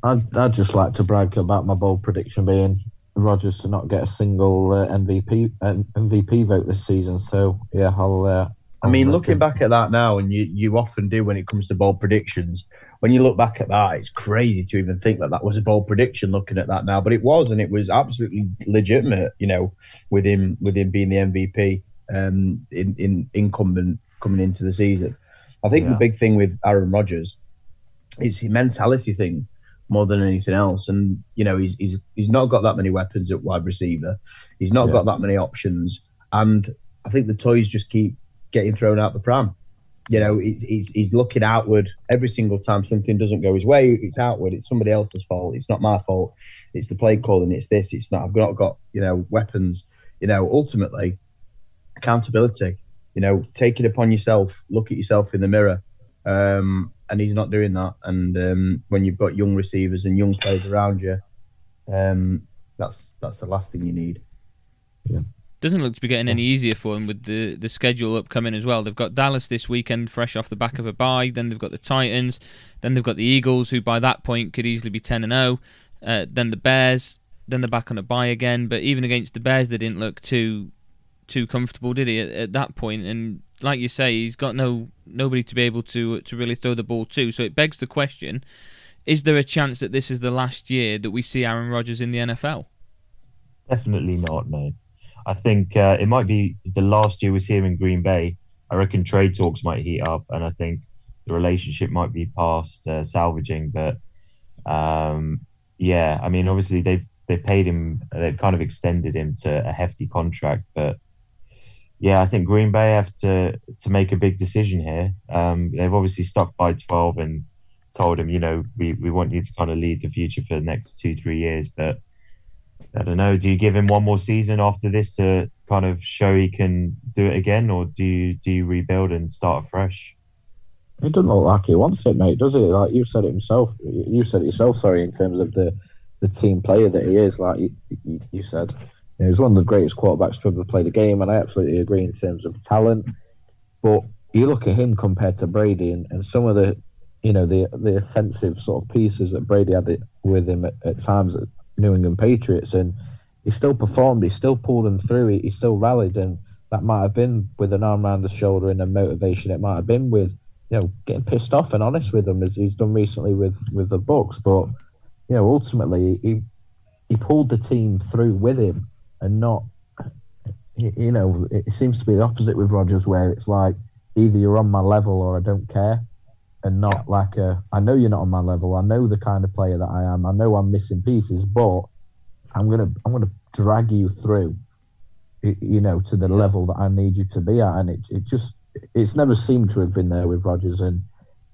I'd, I'd just like to brag about my bold prediction being Rodgers to not get a single uh, MVP uh, MVP vote this season. So yeah, I'll. I mean, looking back at that now, and you, you often do when it comes to bold predictions. When you look back at that, it's crazy to even think that that was a bold prediction. Looking at that now, but it was, and it was absolutely legitimate. You know, with him with him being the MVP, um, in, in incumbent coming into the season. I think yeah. the big thing with Aaron Rodgers is his mentality thing more than anything else. And you know, he's he's he's not got that many weapons at wide receiver. He's not yeah. got that many options, and I think the toys just keep getting thrown out the pram. You know, he's, he's, he's looking outward every single time something doesn't go his way. It's outward. It's somebody else's fault. It's not my fault. It's the play calling. It's this. It's not. I've not got you know weapons. You know, ultimately, accountability. You know, take it upon yourself. Look at yourself in the mirror. Um, and he's not doing that. And um, when you've got young receivers and young players around you, um, that's that's the last thing you need. Yeah. Doesn't look to be getting any easier for them with the, the schedule upcoming as well. They've got Dallas this weekend, fresh off the back of a bye. Then they've got the Titans. Then they've got the Eagles, who by that point could easily be ten and zero. Oh. Uh, then the Bears. Then they're back on a bye again. But even against the Bears, they didn't look too too comfortable, did he? At, at that point, and like you say, he's got no nobody to be able to to really throw the ball to. So it begs the question: Is there a chance that this is the last year that we see Aaron Rodgers in the NFL? Definitely not. No, I think uh, it might be the last year we see him in Green Bay. I reckon trade talks might heat up, and I think the relationship might be past uh, salvaging. But um, yeah, I mean, obviously they they paid him, they've kind of extended him to a hefty contract, but yeah, I think Green Bay have to to make a big decision here. Um, they've obviously stuck by twelve and told him, you know, we, we want you to kind of lead the future for the next two three years. But I don't know. Do you give him one more season after this to kind of show he can do it again, or do you do you rebuild and start afresh? It doesn't look like he wants it, mate, does it? Like you said it himself. You said it yourself. Sorry, in terms of the the team player that he is. Like you, you, said, know, he's one of the greatest quarterbacks to ever play the game, and I absolutely agree in terms of talent. But you look at him compared to Brady, and, and some of the, you know, the the offensive sort of pieces that Brady had with him at, at times New England Patriots, and he still performed. He still pulled them through. He, he still rallied, and that might have been with an arm around the shoulder and a motivation. It might have been with, you know, getting pissed off and honest with them as he's done recently with with the Bucs. But you know, ultimately he he pulled the team through with him and not, you know, it seems to be the opposite with Rodgers, where it's like either you're on my level or I don't care, and not like a, I know you're not on my level. I know the kind of player that I am. I know I'm missing pieces, but I'm gonna I'm gonna drag you through you know, to the level that I need you to be at. And it, it just, it's never seemed to have been there with Rodgers, And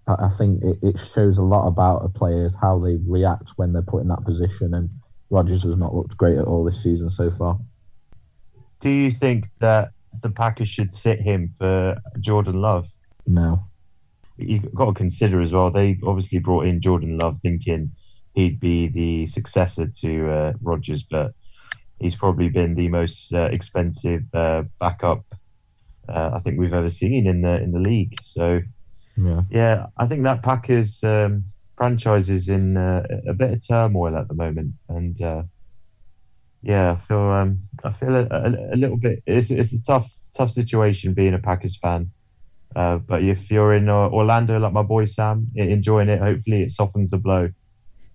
I, think it, it shows a lot about a players how they react when they're put in that position. And Rodgers has not looked great at all this season so far. Do you think that the Packers should sit him for Jordan Love? No. You've got to consider as well, they obviously brought in Jordan Love thinking he'd be the successor to uh, Rodgers, but he's probably been the most uh, expensive uh, backup uh, I think we've ever seen in the in the league. So yeah, yeah I think that Packers um, franchise is in uh, a bit of turmoil at the moment, and uh, yeah, I feel um, I feel a, a, a, little bit. It's it's a tough tough situation being a Packers fan. Uh, but if you're in Orlando, like my boy Sam, enjoying it, hopefully it softens the blow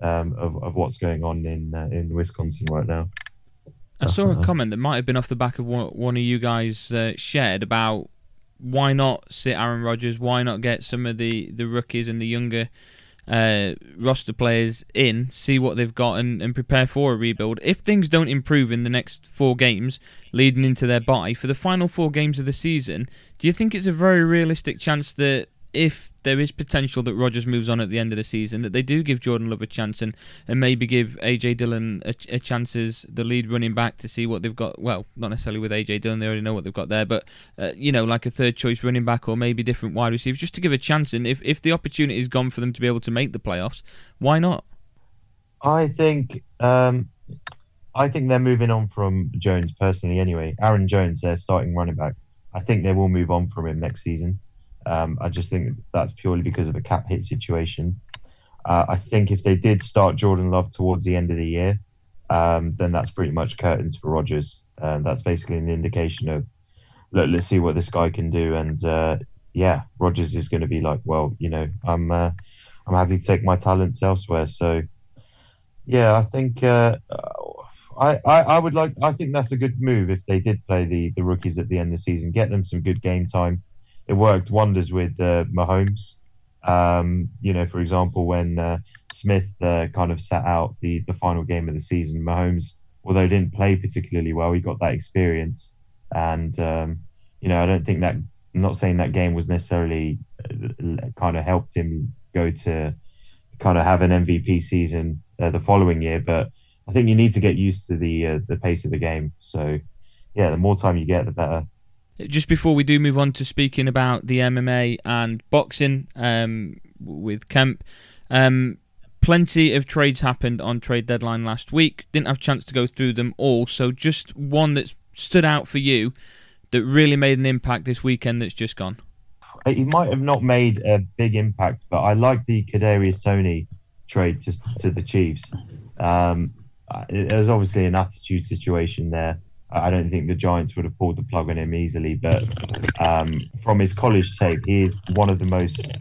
um, of, of what's going on in in Wisconsin right now. I saw a comment that might have been off the back of what one of you guys uh, shared about why not sit Aaron Rodgers? Why not get some of the, the rookies and the younger uh, roster players in, see what they've got, and, and prepare for a rebuild? If things don't improve in the next four games leading into their bye, for the final four games of the season, do you think it's a very realistic chance that if there is potential that Rodgers moves on at the end of the season, that they do give Jordan Love a chance and, and maybe give AJ Dillon a, a chance as the lead running back to see what they've got. Well, not necessarily with AJ Dillon, they already know what they've got there, but uh, you know, like a third choice running back or maybe different wide receivers, just to give a chance. And if if the opportunity is gone for them to be able to make the playoffs, why not? I think um, I think they're moving on from Jones personally. Anyway, Aaron Jones, their starting running back. I think they will move on from him next season. Um, I just think that's purely because of a cap hit situation. Uh, I think if they did start Jordan Love towards the end of the year, um, then that's pretty much curtains for Rodgers. Um, that's basically an indication of look, let's see what this guy can do. And uh, yeah, Rodgers is going to be like, well, you know, I'm uh, I'm happy to take my talents elsewhere. So yeah, I think uh, I, I, I would like I think that's a good move if they did play the the rookies at the end of the season, get them some good game time it worked wonders with uh, Mahomes. Um, you know, for example, when uh, Smith uh, kind of sat out the, the final game of the season, Mahomes, although didn't play particularly well, he got that experience. And, um, you know, I don't think that, I'm not saying that game was necessarily uh, kind of helped him go to kind of have an MVP season uh, the following year, but I think you need to get used to the uh, the pace of the game. So, yeah, the more time you get, the better just before we do move on to speaking about the MMA and boxing um, with Kemp, um, plenty of trades happened on trade deadline last week. Didn't have a chance to go through them all, so just one that stood out for you that really made an impact this weekend that's just gone. He might have not made a big impact, but I like the Kadarius Toney trade to, to the Chiefs. Um, there's obviously an attitude situation there. I don't think the Giants would have pulled the plug on him easily. But um, from his college tape, he is one of the most.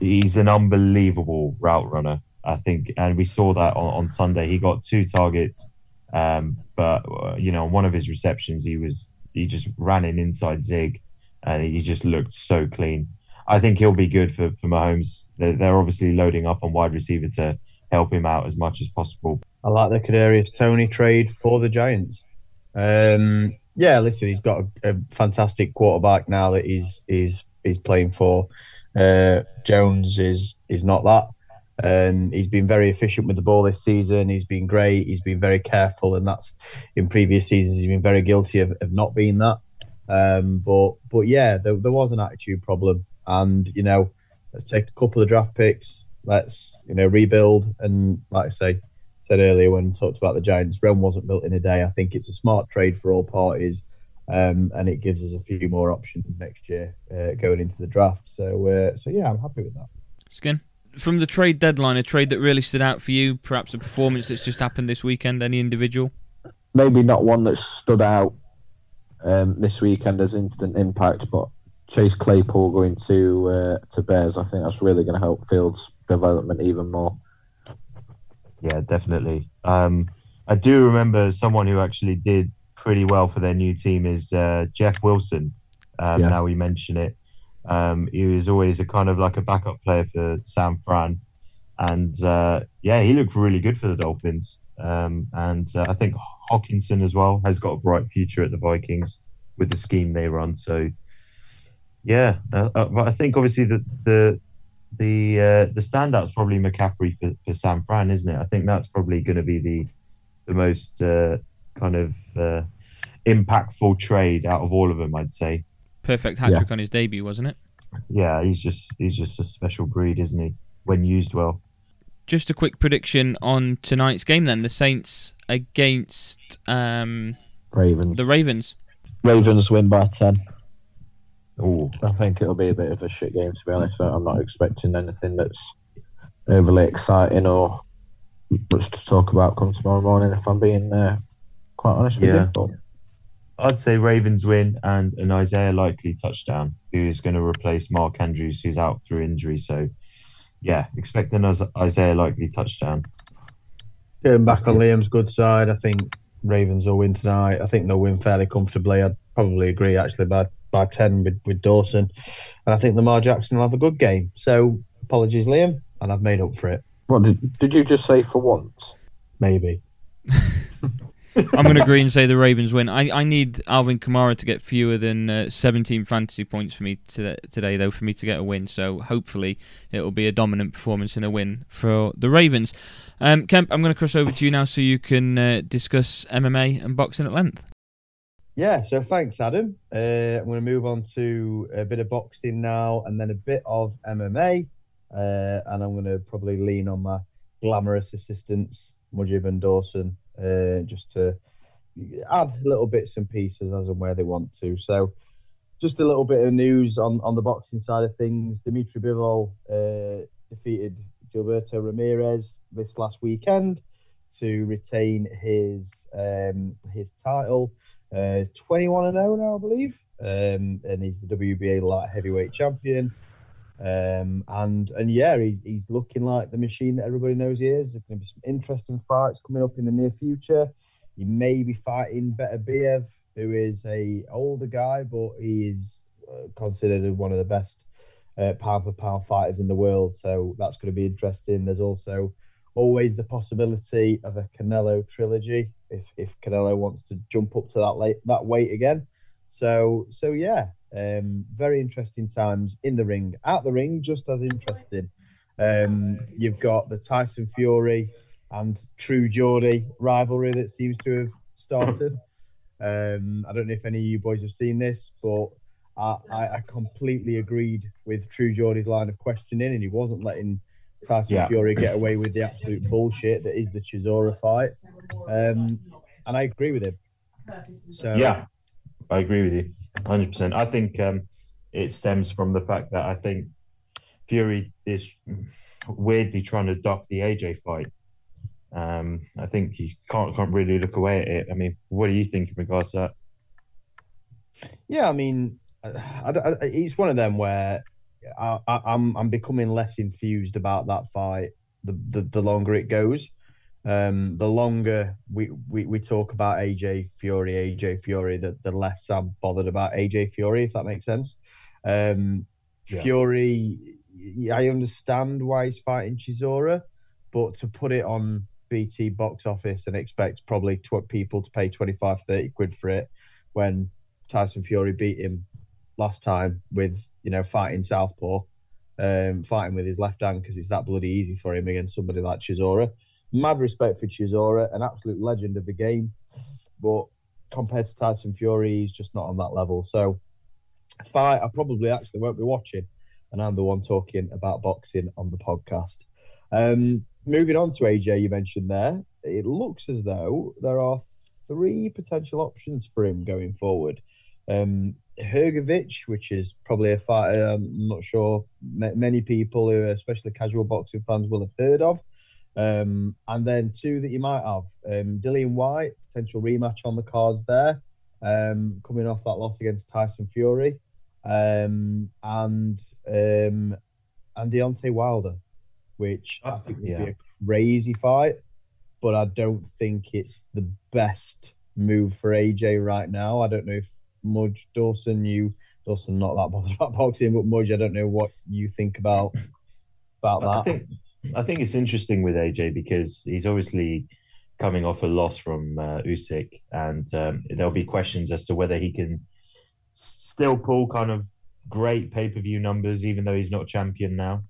He's an unbelievable route runner, I think, and we saw that on, on Sunday. He got two targets, um, but uh, you know, one of his receptions, he was he just ran an inside zig, and he just looked so clean. I think he'll be good for for Mahomes. They're, they're obviously loading up on wide receiver to help him out as much as possible. I like the Kadarius Toney trade for the Giants. Um, yeah, listen, he's got a, a, fantastic quarterback now that he's he's he's playing for. Uh, Jones is is not that. and he's been very efficient with the ball this season. He's been great. He's been very careful, and that's in previous seasons he's been very guilty of, of not being that. Um, but but yeah, there, there was an attitude problem, and you know, let's take a couple of draft picks. Let's you know rebuild, and like I say, said earlier when we talked about the Giants, Rome wasn't built in a day. I think it's a smart trade for all parties, um, and it gives us a few more options next year uh, going into the draft. So, uh, so yeah, I'm happy with that. Skin from the trade deadline, a trade that really stood out for you, perhaps a performance that's just happened this weekend. Any individual? Maybe not one that stood out um, this weekend as instant impact, but Chase Claypool going to uh, to Bears, I think that's really going to help Fields' development even more. Yeah, definitely. Um, I do remember someone who actually did pretty well for their new team is uh, Jeff Wilson. Um, yeah. Now we mention it, um, he was always a kind of like a backup player for San Fran, and uh, yeah, he looked really good for the Dolphins. Um, and uh, I think Hockenson as well has got a bright future at the Vikings with the scheme they run. So yeah, uh, uh but I think obviously the the the uh, the standout's probably McCaffrey for, for San Fran, isn't it? I think that's probably going to be the the most uh, kind of uh, impactful trade out of all of them, I'd say. Perfect hat trick yeah. on his debut, wasn't it? Yeah, he's just he's just a special breed, isn't he? When used well. Just a quick prediction on tonight's game, then the Saints against um, Ravens. The Ravens. Ravens win by ten. Oh, I think it'll be a bit of a shit game to be honest. I'm not expecting anything that's overly exciting or much to talk about come tomorrow morning. If I'm being uh, quite honest with yeah. you. But... I'd say Ravens win and an Isaiah Likely touchdown, who is going to replace Mark Andrews, who's out through injury. So, yeah, expect an Isaiah Likely touchdown. Getting back on Liam's good side, I think Ravens will win tonight. I think they'll win fairly comfortably. I'd probably agree actually by by ten with, with Dawson, and I think Lamar Jackson will have a good game. So apologies, Liam, and I've made up for it. What did, did you just say for once? Maybe. I'm going to agree and say the Ravens win. I, I need Alvin Kamara to get fewer than uh, 17 fantasy points for me to, today, though, for me to get a win. So hopefully it will be a dominant performance and a win for the Ravens. Um, Kemp, I'm going to cross over to you now so you can uh, discuss MMA and boxing at length. Yeah, so thanks, Adam. Uh, I'm going to move on to a bit of boxing now and then a bit of MMA. Uh, and I'm going to probably lean on my glamorous assistants, Mujib and Dawson, uh, just to add little bits and pieces as and where they want to. So, just a little bit of news on, on the boxing side of things. Dmitry Bivol uh, defeated Gilberto Ramirez this last weekend to retain his um, his title. Uh, 21 and 0 now, I believe, um, and he's the WBA light heavyweight champion. Um, and and yeah, he, he's looking like the machine that everybody knows he is. There's going to be some interesting fights coming up in the near future. He may be fighting Better Beterbiev, who is a older guy, but he is uh, considered one of the best uh, pound for pound fighters in the world. So that's going to be interesting. There's also always the possibility of a Canelo trilogy if if Canelo wants to jump up to that late that weight again. So so yeah, um, very interesting times in the ring. out the ring, just as interesting. Um, you've got the Tyson Fury and True Geordie rivalry that seems to have started. Um, I don't know if any of you boys have seen this, but I, I, completely agreed with True Geordie's line of questioning, and he wasn't letting Tyson yeah. Fury get away with the absolute bullshit that is the Chisora fight. Um, and I agree with him. So yeah, I agree with you, hundred percent. I think um, it stems from the fact that I think Fury is weirdly trying to duck the AJ fight. Um, I think you can't can't really look away at it. I mean, what do you think in regards to that? Yeah, I mean, I, I, I, it's one of them where I, am I'm, I'm becoming less enthused about that fight the, the, the longer it goes. Um, the longer we, we, we talk about AJ Fury, AJ Fury, the, the less I'm bothered about AJ Fury, if that makes sense. Um, yeah. Fury, I understand why he's fighting Chisora, but to put it on BT box office and expect probably tw- people to pay 25, 30 quid for it when Tyson Fury beat him last time with, you know, fighting Southpaw, um, fighting with his left hand because it's that bloody easy for him against somebody like Chisora mad respect for Chisora, an absolute legend of the game, but compared to Tyson Fury, he's just not on that level. So, fight I probably actually won't be watching, and I'm the one talking about boxing on the podcast. Um, moving on to AJ, you mentioned there, it looks as though there are three potential options for him going forward. Um, Hrgovic, which is probably a fighter I'm not sure many people, who are especially casual boxing fans, will have heard of. Um, and then two that you might have um, Dillian Whyte, potential rematch on the cards there, um, coming off that loss against Tyson Fury, um, and um, and Deontay Wilder, which I think would yeah. be a crazy fight, but I don't think it's the best move for AJ right now. I don't know if Mudge Dawson, you Dawson, not that bothered about boxing, but Mudge, I don't know what you think about about that. I think I think it's interesting with AJ because he's obviously coming off a loss from uh, Usyk, and um, there'll be questions as to whether he can still pull kind of great pay per view numbers, even though he's not champion now.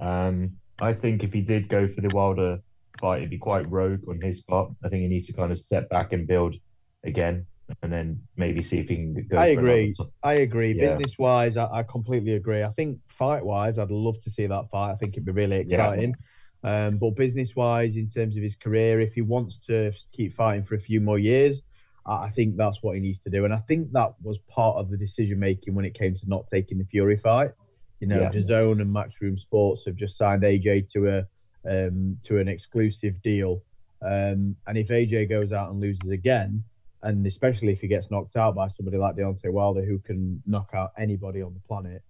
Um, I think if he did go for the Wilder fight, it'd be quite rogue on his part. I think he needs to kind of step back and build again, and then maybe see if he can go. I agree. I agree. Yeah. Business wise, I, I, completely agree. I think fight wise, I'd love to see that fight. I think it'd be really exciting. Yeah. Um, but business wise, in terms of his career, if he wants to keep fighting for a few more years, I think that's what he needs to do. And I think that was part of the decision making when it came to not taking the Fury fight. You know, yeah. DAZN and Matchroom Sports have just signed AJ to a um, to an exclusive deal. Um, and if AJ goes out and loses again, and especially if he gets knocked out by somebody like Deontay Wilder, who can knock out anybody on the planet,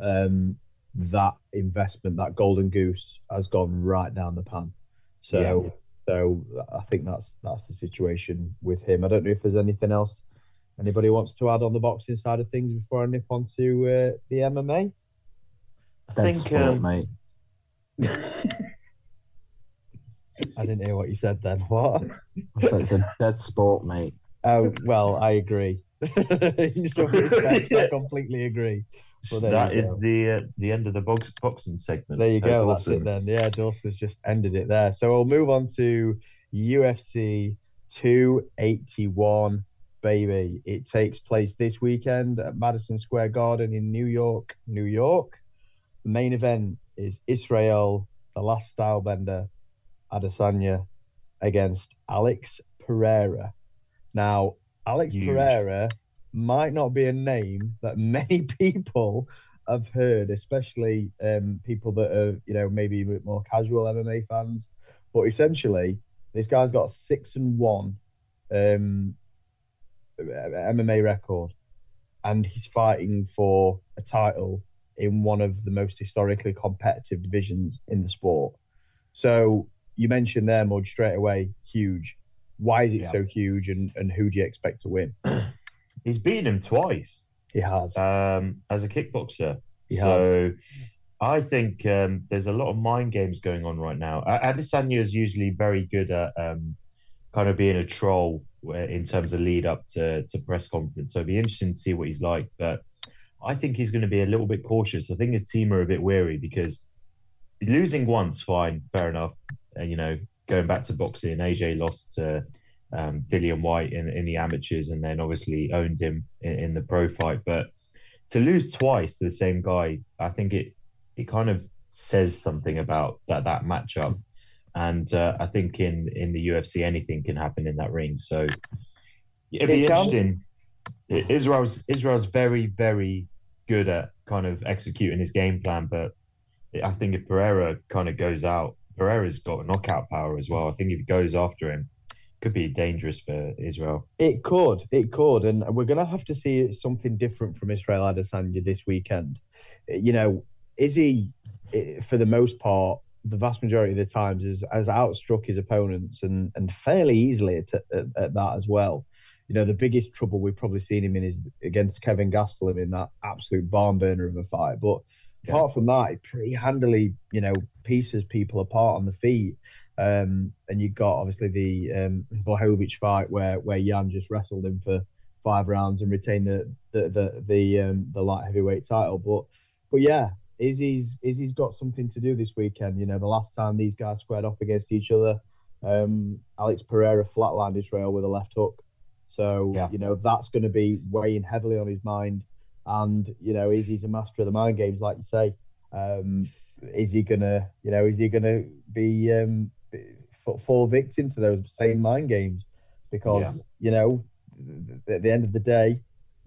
um, that investment, that golden goose, has gone right down the pan. So, yeah. so I think that's that's the situation with him. I don't know if there's anything else anybody wants to add on the boxing side of things before I nip on to uh, the MMA. I think, sport, um, mate. I didn't hear what you said then. What? it's a dead sport, mate. Oh well, I agree. In some respects, I completely agree. But that is the uh, the end of the box, boxing segment. There you go. That's it then. Yeah, Dawson's just ended it there. So we'll move on to UFC 281, baby. It takes place this weekend at Madison Square Garden in New York, New York. The main event is Israel, the last stylebender, Adesanya, against Alex Pereira. Now, Alex Huge. Pereira might not be a name that many people have heard, especially um, people that are, you know, maybe a bit more casual MMA fans. But essentially, this guy's got a six and one um, MMA record, and he's fighting for a title in one of the most historically competitive divisions in the sport. So you mentioned there, Mudge, straight away, huge. Why is it yeah. so huge, and, and who do you expect to win? He's beaten him twice. He has. Um, as a kickboxer. He so has. I think um, there's a lot of mind games going on right now. Adesanya is usually very good at um, kind of being a troll in terms of lead up to, to press conference. So it'd be interesting to see what he's like. But I think he's going to be a little bit cautious. I think his team are a bit wary because losing once, fine, fair enough. And, you know, going back to boxing, AJ lost to um, Dillian Whyte in, in the amateurs and then obviously owned him in, in, the pro fight. But to lose twice to the same guy, I think it it kind of says something about that that matchup. And uh, I think in in the UFC, anything can happen in that ring. So it'd be it interesting. Israel's Israel's very very good at kind of executing his game plan, but I think if Pereira kind of goes out, Pereira's got knockout power as well. I think if he goes after him, could be dangerous for Israel. It could, it could, and we're going to have to see something different from Israel Adesanya this weekend. You know, is he, eh, for the most part, the vast majority of the times, has, has outstruck his opponents and and fairly easily at, at, at that as well. You know, the biggest trouble we've probably seen him in is against Kelvin Gastelum in that absolute barn burner of a fight, but. Yeah. Apart from that, it pretty handily, you know, pieces people apart on the feet. Um, and you got obviously the um, fight where where Yan just wrestled him for five rounds and retained the the the the, um, the light heavyweight title. But but yeah, Izzy's Izzy's got something to do this weekend. You know, the last time these guys squared off against each other, um, Alex Pereira flatlined Israel with a left hook. So yeah. you know that's going to be weighing heavily on his mind. And you know, Izzy's a master of the mind games, like you say. Um, is he gonna, you know, is he gonna be um, fall victim to those same mind games? Because yeah. you know at the end of the day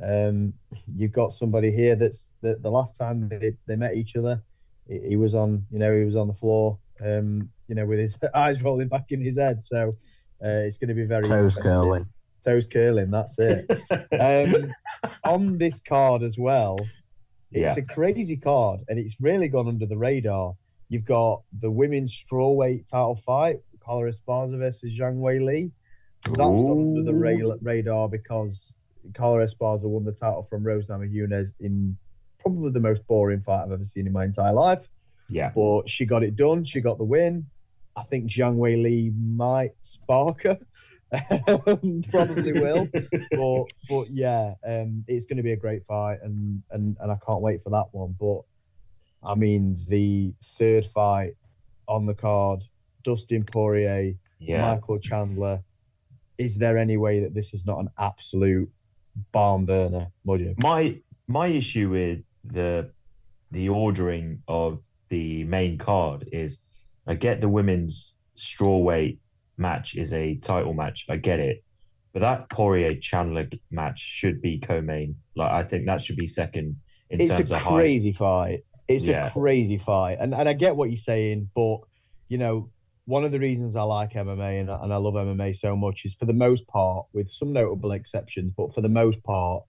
um, you've got somebody here that's that the last time they, they met each other he, was on you know he was on the floor um, you know with his eyes rolling back in his head. So uh, it's going to be very toes curling. Toes curling that's it. Um, on this card as well it's yeah. a crazy card and it's really gone under the radar You've got the women's strawweight title fight, Carla Esparza versus Zhang Weili. That's gone under the ra- radar because Carla Esparza won the title from Rose Namajunas in probably the most boring fight I've ever seen in my entire life. Yeah. But she got it done. She got the win. I think Zhang Wei Li might spark her. Probably will. but but yeah, um, it's going to be a great fight, and, and and I can't wait for that one. But I mean, the third fight on the card, Dustin Poirier, Yeah. Michael Chandler. Is there any way that this is not an absolute barn burner? My my issue with the the ordering of the main card is I get the women's strawweight match is a title match. I get it. But that Poirier Chandler match should be co-main. Like I think that should be second in It's terms a of height. crazy fight. It's Yeah. a crazy fight, and and I get what you're saying, but you know, one of the reasons I like MMA and, and I love MMA so much is for the most part, with some notable exceptions, but for the most part,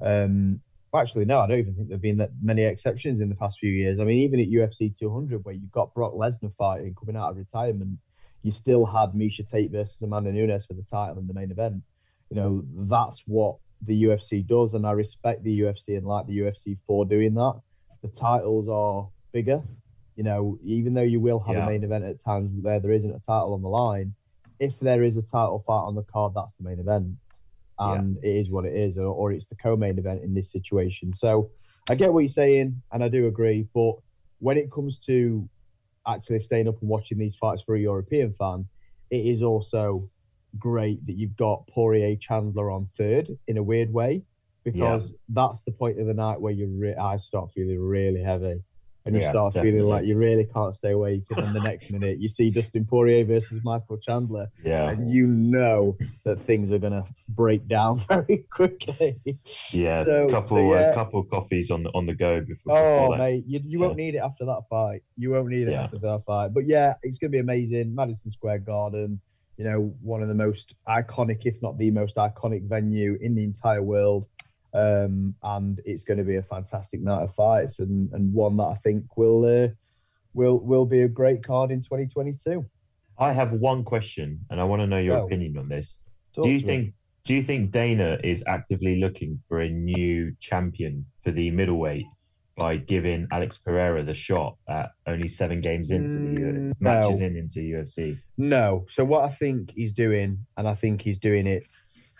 um, actually no, I don't even think there've been that many exceptions in the past few years. I mean, even at UFC 200, where you've got Brock Lesnar fighting coming out of retirement, you still had Miesha Tate versus Amanda Nunes for the title in the main event. You know, that's what the UFC does, and I respect the UFC and like the UFC for doing that. The titles are bigger, you know, even though you will have Yeah. a main event at times where there isn't a title on the line. If there is a title fight on the card, that's the main event, and it is what it is, or, or it's the co-main event in this situation. So I get what you're saying, and I do agree. But when it comes to actually staying up and watching these fights for a European fan, it is also great that you've got Poirier Chandler on third in a weird way because that's the point of the night where you re- I start feeling really heavy and you Yeah, start definitely. feeling like you really can't stay awake and then the next minute you see Dustin Poirier versus Michael Chandler Yeah. and you know that things are going to break down very quickly. Yeah. So- couple so, yeah. uh, couple coffees on the on the go before, Oh, before mate, you, you won't need it after that fight. You won't need it Yeah. after that fight. But yeah, it's going to be amazing. Madison Square Garden, you know, one of the most iconic, if not the most iconic venue in the entire world. Um, and it's going to be a fantastic night of fights and, and one that I think will uh, will will be a great card in 2022. I have one question and I want to know your opinion on this. Do you to me. think do you think Dana is actively looking for a new champion for the middleweight by giving Alex Pereira the shot at only seven games into the Mm, uh, matches no. in into UFC? No. So what I think he's doing, and I think he's doing it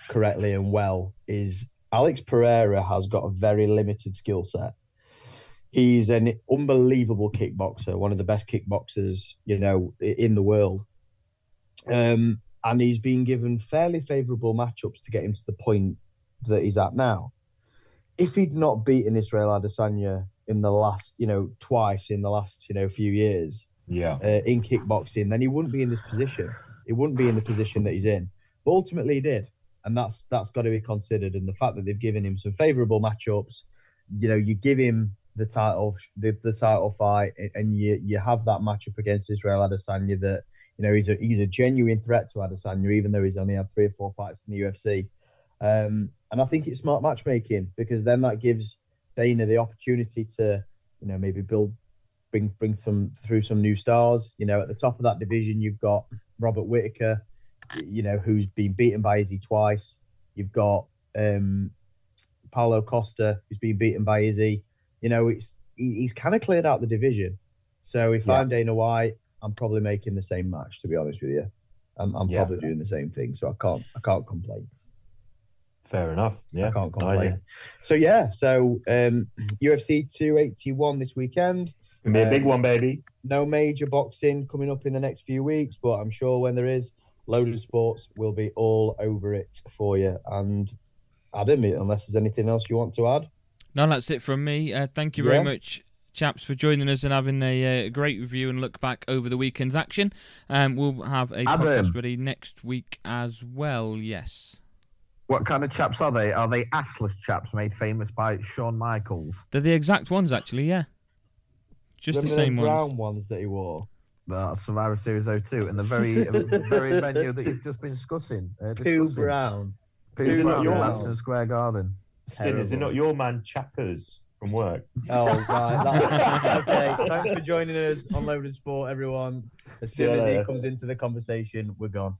correctly and well, is Alex Pereira has got a very limited skill set. He's an unbelievable kickboxer, one of the best kickboxers, you know, in the world. Um, and he's been given fairly favourable matchups to get him to the point that he's at now. If he'd not beaten Israel Adesanya in the last, you know, twice in the last, you know, few years, Yeah. uh, in kickboxing, then he wouldn't be in this position. He wouldn't be in the position that he's in. But ultimately, he did, and that's that's got to be considered. And the fact that they've given him some favourable matchups, you know, you give him the title, the, the title fight, and- you you have that matchup against Israel Adesanya that you know he's a he's a genuine threat to Adesanya, even though he's only had three or four fights in the UFC. Um, and I think it's smart matchmaking because then that gives Dana the opportunity to, you know, maybe build bring bring some through some new stars. You know, at the top of that division, you've got Robert Whitaker, you know, who's been beaten by Izzy twice. You've got um, Paulo Costa, who's been beaten by Izzy. You know, it's he, he's kind of cleared out the division. So if Yeah. I'm Dana White, I'm probably making the same match. To be honest with you, I'm, I'm Yeah. probably doing the same thing. So I can't I can't complain. Fair enough. Yeah. I can't complain. idea. So yeah, so um, UFC 281 this weekend. Gonna be a big Um, one, baby. no major boxing coming up in the next few weeks, but I'm sure when there is, Loaded Sports will be all over it for you. And Adam, unless there's anything else you want to add, No, that's it from me. Uh, thank you Yeah. very much, chaps, for joining us and having a uh, great review and look back over the weekend's action. Um, we'll have a Adam. podcast ready next week as well. Yes, What kind of chaps are they? Are they assless chaps made famous by Shawn Michaels? they're the exact ones, actually. Yeah, just the Remember same them ones. brown ones that he wore. The Survivor Series 02 and the very uh, very venue that you've just been discussing. Uh, Pooh discussing. Brown. Pooh Is it not Brown your in house? Madison Square Garden. Skin, is it not your man Chappers from work? Oh right. That, okay. Thanks for joining us on Loaded Sport, everyone. As See you soon as he comes into the conversation, we're gone.